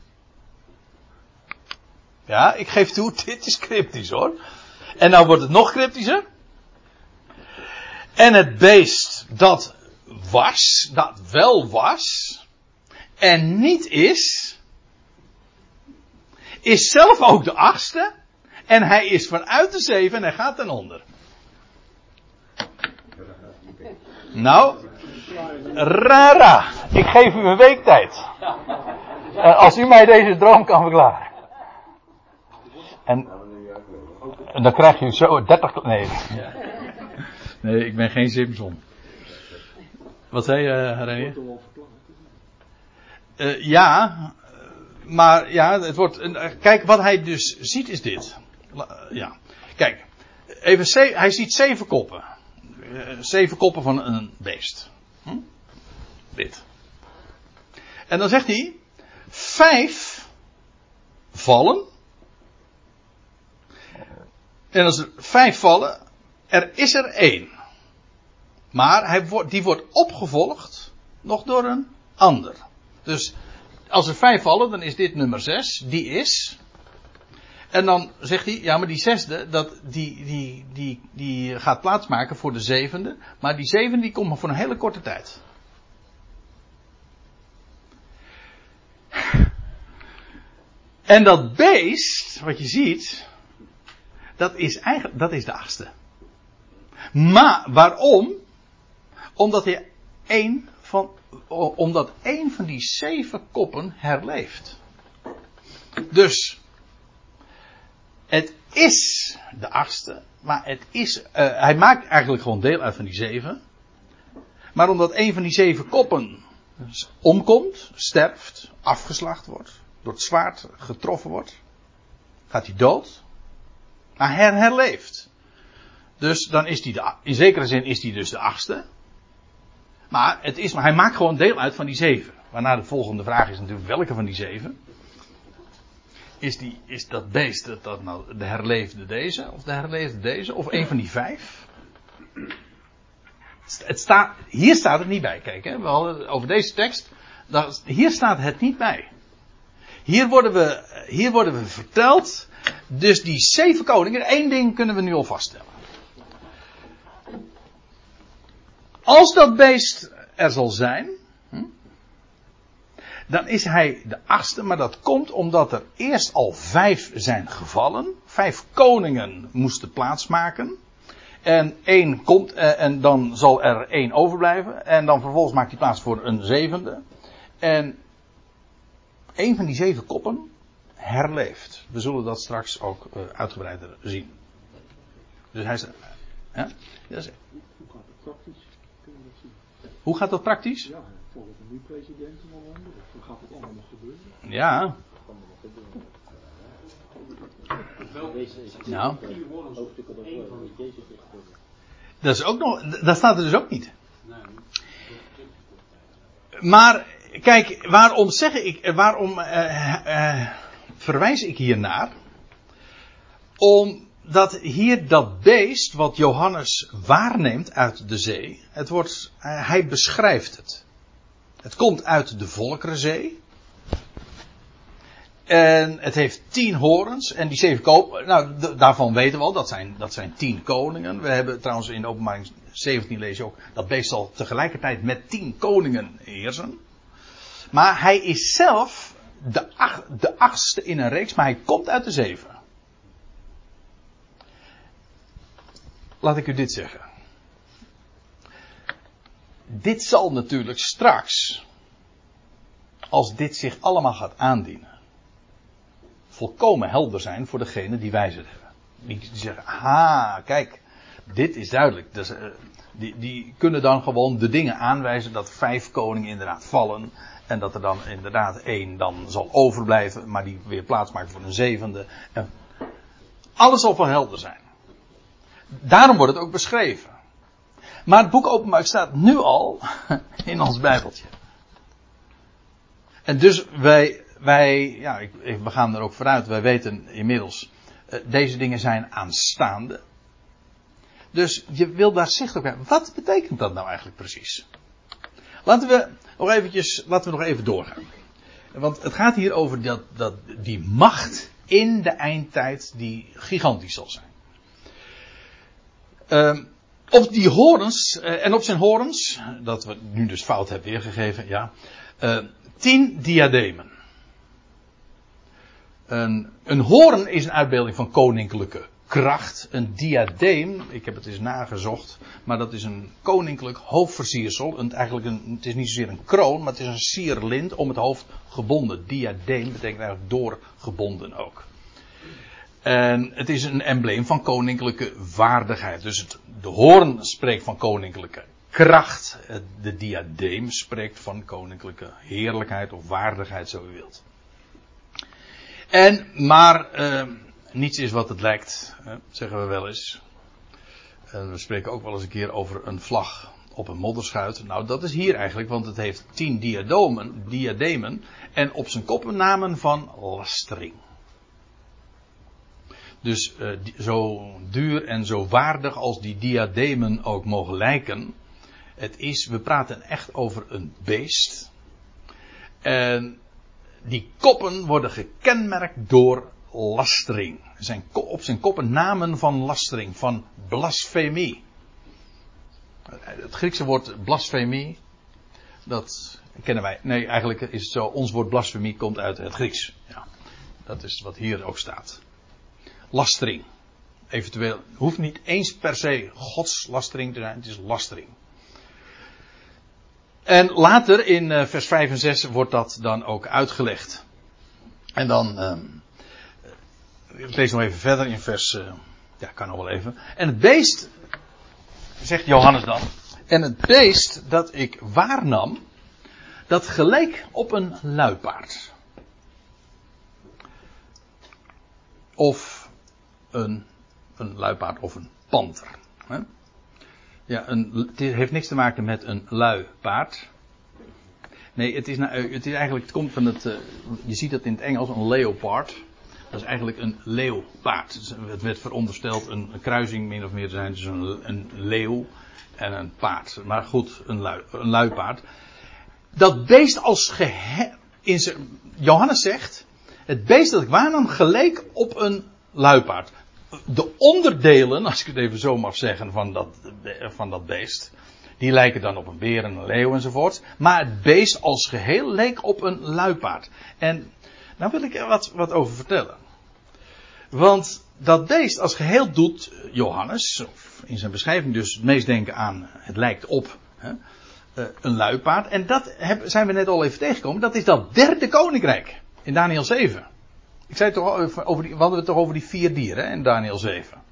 Ja, ik geef toe, dit is cryptisch hoor. En nou wordt het nog cryptischer. En het beest dat was, dat wel was, en niet is, is zelf ook de achtste. En hij is vanuit de zeven en hij gaat ten onder. Nou, rara. Ik geef u een week tijd. Eh, als u mij deze droom kan verklaren. En, dan krijg je zo 30. Nee. Nee, ik ben geen Simpson. Wat zei je, uh? Uh, ja, maar ja, het wordt. Kijk, wat hij dus ziet is dit. Ja, kijk. Even, hij ziet zeven koppen. Zeven koppen van een beest. Hm? Dit. En dan zegt hij: vijf vallen. En als er vijf vallen, er is er één. Maar hij wordt, die wordt opgevolgd nog door een ander. Dus als er vijf vallen, dan is dit nummer zes. Die is. En dan zegt hij, ja, maar die zesde, dat, die, die, die, die gaat plaatsmaken voor de zevende. Maar die zevende die komt maar voor een hele korte tijd. En dat beest, wat je ziet, dat is eigenlijk, dat is de achtste. Maar waarom? Omdat hij één van, omdat één van die zeven koppen herleeft. Dus, het is de achtste, maar het is, uh, hij maakt eigenlijk gewoon deel uit van die zeven. Maar omdat één van die zeven koppen omkomt, sterft, afgeslacht wordt, door het zwaard getroffen wordt, gaat hij dood. Maar hij herleeft. Dus dan is hij de, in zekere zin is hij dus de achtste. Maar, het is, maar hij maakt gewoon deel uit van die zeven. Waarna de volgende vraag is natuurlijk welke van die zeven. Is, die, is dat beest dat, dat nou de herleefde deze? Of de herleefde deze? Of een van die vijf? Het staat, hier staat het niet bij. Kijk, hè, we over deze tekst. Hier staat het niet bij. Hier worden we, hier worden we verteld. Dus die zeven koningen, één ding kunnen we nu al vaststellen. Als dat beest er zal zijn, hm, dan is hij de achtste, maar dat komt omdat er eerst al vijf zijn gevallen. Vijf koningen moesten plaatsmaken. En één komt, eh, en dan zal er één overblijven. En dan vervolgens maakt hij plaats voor een zevende. En één van die zeven koppen herleeft. We zullen dat straks ook uh, uitgebreider zien. Dus hij is. Ja? Dat is, Hoe gaat het praktisch? Hoe gaat dat praktisch? Ja, volgens een nieuw president in Hollande. Dan gaat het allemaal nog gebeuren. Ja, nou, dat is ook nog, dat staat er dus ook niet. Maar, kijk, waarom zeg ik, eh, waarom eh, eh, verwijs ik hier naar? Omdat hier dat beest wat Johannes waarneemt uit de zee, het wordt, eh, hij beschrijft het. Het komt uit de Volkerenzee. En het heeft tien horens en die zeven kopen. Nou, daarvan weten we al, dat zijn, dat zijn tien koningen. We hebben trouwens in openbaring 17 lees je ook dat beest zal tegelijkertijd met tien koningen heersen. Maar hij is zelf de, ach, de achtste in een reeks, maar hij komt uit de zeven. Laat ik u dit zeggen. Dit zal natuurlijk straks, als dit zich allemaal gaat aandienen, volkomen helder zijn voor degene die wijzer hebben. Die, zeggen, ha, kijk, dit is duidelijk. Eh, die, die kunnen dan gewoon de dingen aanwijzen dat vijf koningen inderdaad vallen. En dat er dan inderdaad één dan zal overblijven, maar die weer plaats maakt voor een zevende. En alles zal van helder zijn. Daarom wordt het ook beschreven. Maar het boek Openbaar staat nu al in ons Bijbeltje. En dus wij, wij ja, we gaan er ook vooruit, wij weten inmiddels, eh, deze dingen zijn aanstaande. Dus je wil daar zicht op hebben. Wat betekent dat nou eigenlijk precies? Laten we nog eventjes, laten we nog even doorgaan. Want het gaat hier over dat, dat, die macht in de eindtijd die gigantisch zal zijn. Ehm, op die horens, eh, en op zijn horens, dat we nu dus fout hebben weergegeven, ja. eh, tien diademen. Een, een hoorn is een uitbeelding van koninklijke kracht. Een diadeem, ik heb het eens nagezocht, maar dat is een koninklijk hoofdversiersel. Eigenlijk een, het is niet zozeer een kroon, maar het is een sierlint om het hoofd gebonden. Diadeem betekent eigenlijk doorgebonden ook. En het is een embleem van koninklijke waardigheid. Dus het, de hoorn spreekt van koninklijke kracht. De diadeem spreekt van koninklijke heerlijkheid of waardigheid, zo u wilt. En, maar, eh, niets is wat het lijkt, hè, zeggen we wel eens. En we spreken ook wel eens een keer over een vlag op een modderschuit. Nou, dat is hier eigenlijk, want het heeft tien diadomen, diademen. En op zijn kop een namen van lastering. Dus eh, zo duur en zo waardig als die diademen ook mogen lijken. Het is, we praten echt over een beest. En die koppen worden gekenmerkt door lastering. Zijn, op zijn koppen namen van lastering, van blasfemie. Het Griekse woord blasfemie, dat kennen wij. Nee, eigenlijk is het zo, ons woord blasfemie komt uit het Grieks. Ja, dat is wat hier ook staat. Lastering. Eventueel, hoeft niet eens per se godslastering te zijn, het is lastering. En later in eh, vers 5 en 6 wordt dat dan ook uitgelegd. En dan, ehm, ik lees nog even verder in vers, eh, ja kan nog wel even. En het beest, zegt Johannes dan, en het beest dat ik waarnam, dat geleek op een luipaard. Of een, een luipaard of een panter. Hè? Ja, een, het heeft niks te maken met een lui paard. Nee, het is, nou, het is eigenlijk, het komt van het, eh, je ziet dat in het Engels, een leopard. Dat is eigenlijk een leeuwpaard. Het werd verondersteld een, kruising min of meer te zijn tussen een, leeuw en een paard. Maar goed, een, een luipaard. Dat beest als geheel, Johannes zegt, het beest dat ik waarnam geleek op een luipaard. De onderdelen, als ik het even zo mag zeggen, van dat, van dat beest. Die lijken dan op een beer en een leeuw enzovoort. Maar het beest als geheel leek op een luipaard. En nou wil ik wat, wat over vertellen. Want dat beest als geheel doet Johannes, of in zijn beschrijving dus het meest denken aan, het lijkt op hè, eh, een luipaard. En dat zijn we net al even tegengekomen. Dat is dat derde koninkrijk in Daniel 7. Ik zei toch over, over die, we hadden het toch over die vier dieren hè, in Daniel 7.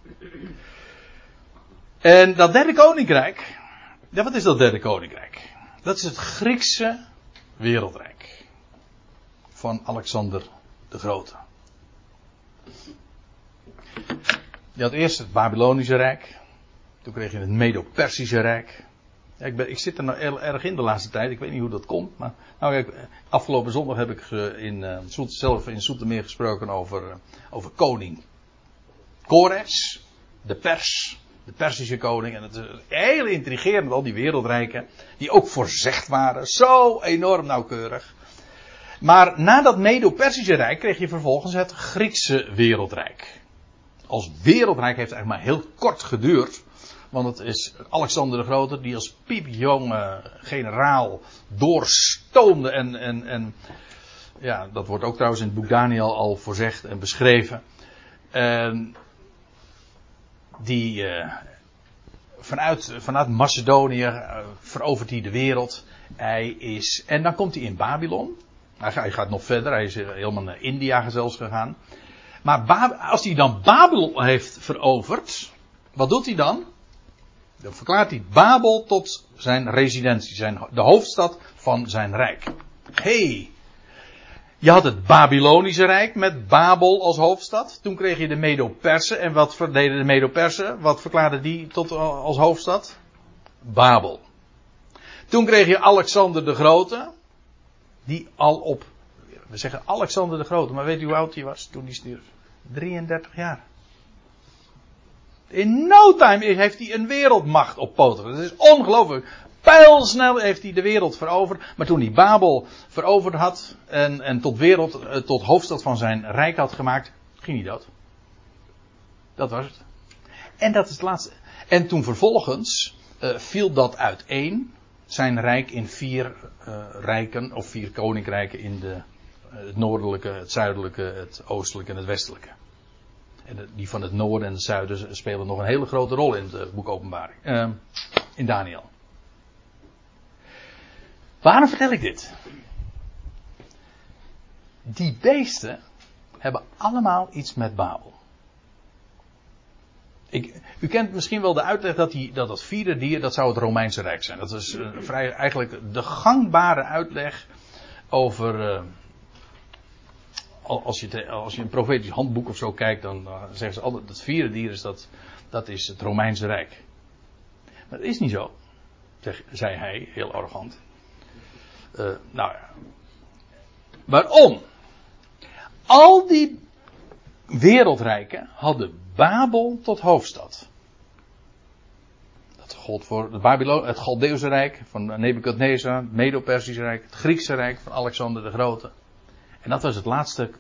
En dat derde koninkrijk, ja wat is dat derde koninkrijk? Dat is het Griekse wereldrijk. Van Alexander de Grote. Je had eerst het Babylonische Rijk. Toen kreeg je het Medo-Persische Rijk. Ik, ben, ik zit er nou heel erg in de laatste tijd. Ik weet niet hoe dat komt. Maar nou, kijk, afgelopen zondag heb ik in, uh, zelf in Soetermeer gesproken over, uh, over koning Kores. De pers. De Persische koning. En het is heel intrigerend, al die wereldrijken. Die ook voorzegd waren. Zo enorm nauwkeurig. Maar na dat Medo-Persische Rijk kreeg je vervolgens het Griekse wereldrijk. Als wereldrijk heeft eigenlijk maar heel kort geduurd. Want het is Alexander de Grote die als piepjonge generaal doorstoomde. En, en, en ja, dat wordt ook trouwens in het boek Daniel al voorzegd en beschreven. En die uh, vanuit, vanuit Macedonië uh, verovert hij de wereld. Hij is, en dan komt hij in Babylon. Hij gaat nog verder, hij is helemaal naar India zelfs gegaan. Maar als hij dan Babel heeft veroverd, wat doet hij dan? Dan verklaart hij Babel tot zijn residentie, zijn, de hoofdstad van zijn rijk. hey, je had het Babylonische Rijk met Babel als hoofdstad. Toen kreeg je de Medo-Persen. En wat deden de Medo-Persen? Wat verklaarden die tot eh, als hoofdstad? Babel. Toen kreeg je Alexander de Grote. Die al op, we zeggen Alexander de Grote, maar weet u hoe oud hij was toen hij stierf? 33 jaar. In no time heeft hij een wereldmacht op poten. Dat is ongelooflijk. Pijlsnel heeft hij de wereld veroverd. Maar toen hij Babel veroverd had en, en tot, wereld, eh, tot hoofdstad van zijn rijk had gemaakt, ging hij dood. Dat was het. En dat is het laatste. En toen vervolgens uh, viel dat uiteen. Zijn rijk in vier uh, rijken, of vier koninkrijken in de, het noordelijke, het zuidelijke, het oostelijke en het westelijke. En die van het noorden en het zuiden spelen nog een hele grote rol in het boek Openbaring. Uh, in Daniel. Waarom vertel ik dit? Die beesten hebben allemaal iets met Babel. Ik, u kent misschien wel de uitleg dat, die, dat dat vierde dier, dat zou het Romeinse Rijk zijn. Dat is uh, vrij, eigenlijk de gangbare uitleg over. Uh, als, je als je een profetisch handboek of zo kijkt, dan uh, zeggen ze altijd: dat vierde dier is, dat, dat is het Romeinse Rijk. Maar dat is niet zo, zeg, zei hij, heel arrogant. Uh, nou ja. Waarom? Al die wereldrijken hadden Babel tot hoofdstad. Dat gold voor het, Babylon, het Rijk van Nebukadnezar, het Medo-Persische Rijk, het Griekse Rijk van Alexander de Grote. En dat was het laatste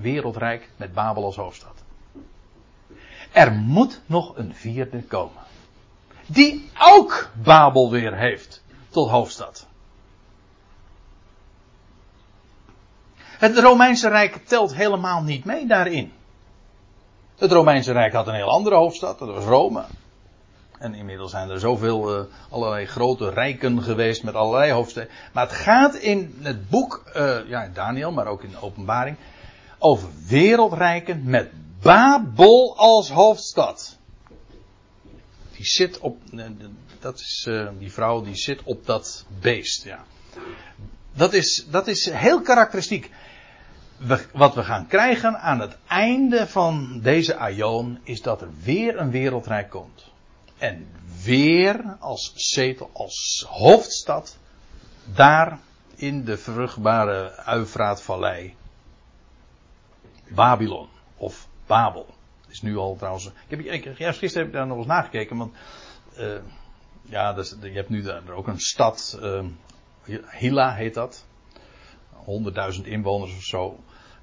wereldrijk met Babel als hoofdstad. Er moet nog een vierde komen. Die ook Babel weer heeft tot hoofdstad. Het Romeinse Rijk telt helemaal niet mee daarin. Het Romeinse Rijk had een heel andere hoofdstad, dat was Rome. En inmiddels zijn er zoveel uh, allerlei grote rijken geweest met allerlei hoofdsteden. Maar het gaat in het boek, uh, ja, Daniel, maar ook in de openbaring, over wereldrijken met Babel als hoofdstad. Die zit op, uh, dat is die vrouw die zit op dat beest, ja. Dat is, dat is heel karakteristiek wat we gaan krijgen aan het einde van deze aion is dat er weer een wereldrijk komt. En weer als zetel, als hoofdstad, daar in de vruchtbare Uifraatvallei. Babylon of Babel. Is nu al trouwens. Ik heb, gisteren heb ik daar nog eens nagekeken, want uh, ja, dus, je hebt nu daar ook een stad, uh, Hila heet dat. 100.000 inwoners of zo.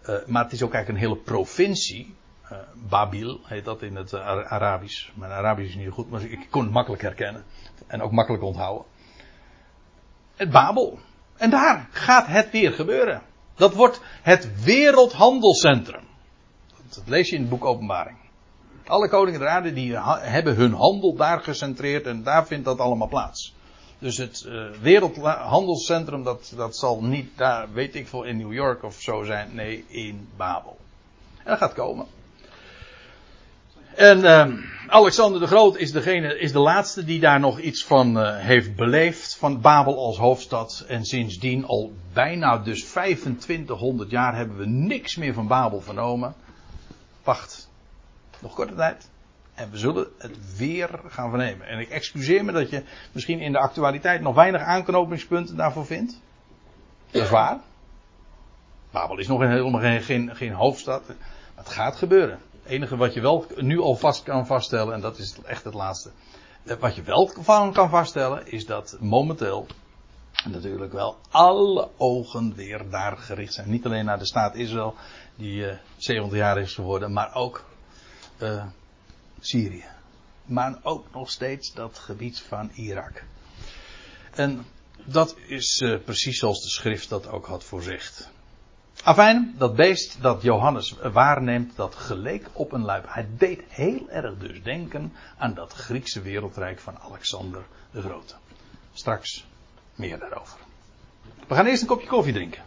Uh, maar het is ook eigenlijk een hele provincie. Uh, Babil heet dat in het uh, Arabisch. Mijn Arabisch is niet goed, maar ik kon het makkelijk herkennen. En ook makkelijk onthouden. Het Babel. En daar gaat het weer gebeuren. Dat wordt het wereldhandelscentrum. Dat lees je in het boek Openbaring. Alle koningen der aarde die hebben hun handel daar gecentreerd en daar vindt dat allemaal plaats. Dus het uh, wereldhandelscentrum, dat, dat zal niet daar, weet ik veel, in New York of zo zijn. Nee, in Babel. En dat gaat komen. En ehm, Alexander de Groot is, degene, is de laatste die daar nog iets van eh, heeft beleefd. Van Babel als hoofdstad. En sindsdien al bijna dus 2500 jaar hebben we niks meer van Babel vernomen. Wacht, nog korte tijd. En we zullen het weer gaan vernemen. En ik excuseer me dat je misschien in de actualiteit nog weinig aanknopingspunten daarvoor vindt. Dat is waar. Babel is nog helemaal geen, geen hoofdstad. Het gaat gebeuren. Het enige wat je wel nu al vast kan vaststellen, en dat is echt het laatste. eh, Wat je wel van kan vaststellen, is dat momenteel natuurlijk wel alle ogen weer daar gericht zijn. Niet alleen naar de staat Israël, die eh 70 jaar is geworden, maar ook eh, Syrië. Maar ook nog steeds dat gebied van Irak. En dat is precies zoals de schrift dat ook had voorzegd. Afijn, dat beest dat Johannes waarneemt, dat geleek op een luip. Hij deed heel erg dus denken aan dat Griekse wereldrijk van Alexander de Grote. Straks meer daarover. We gaan eerst een kopje koffie drinken.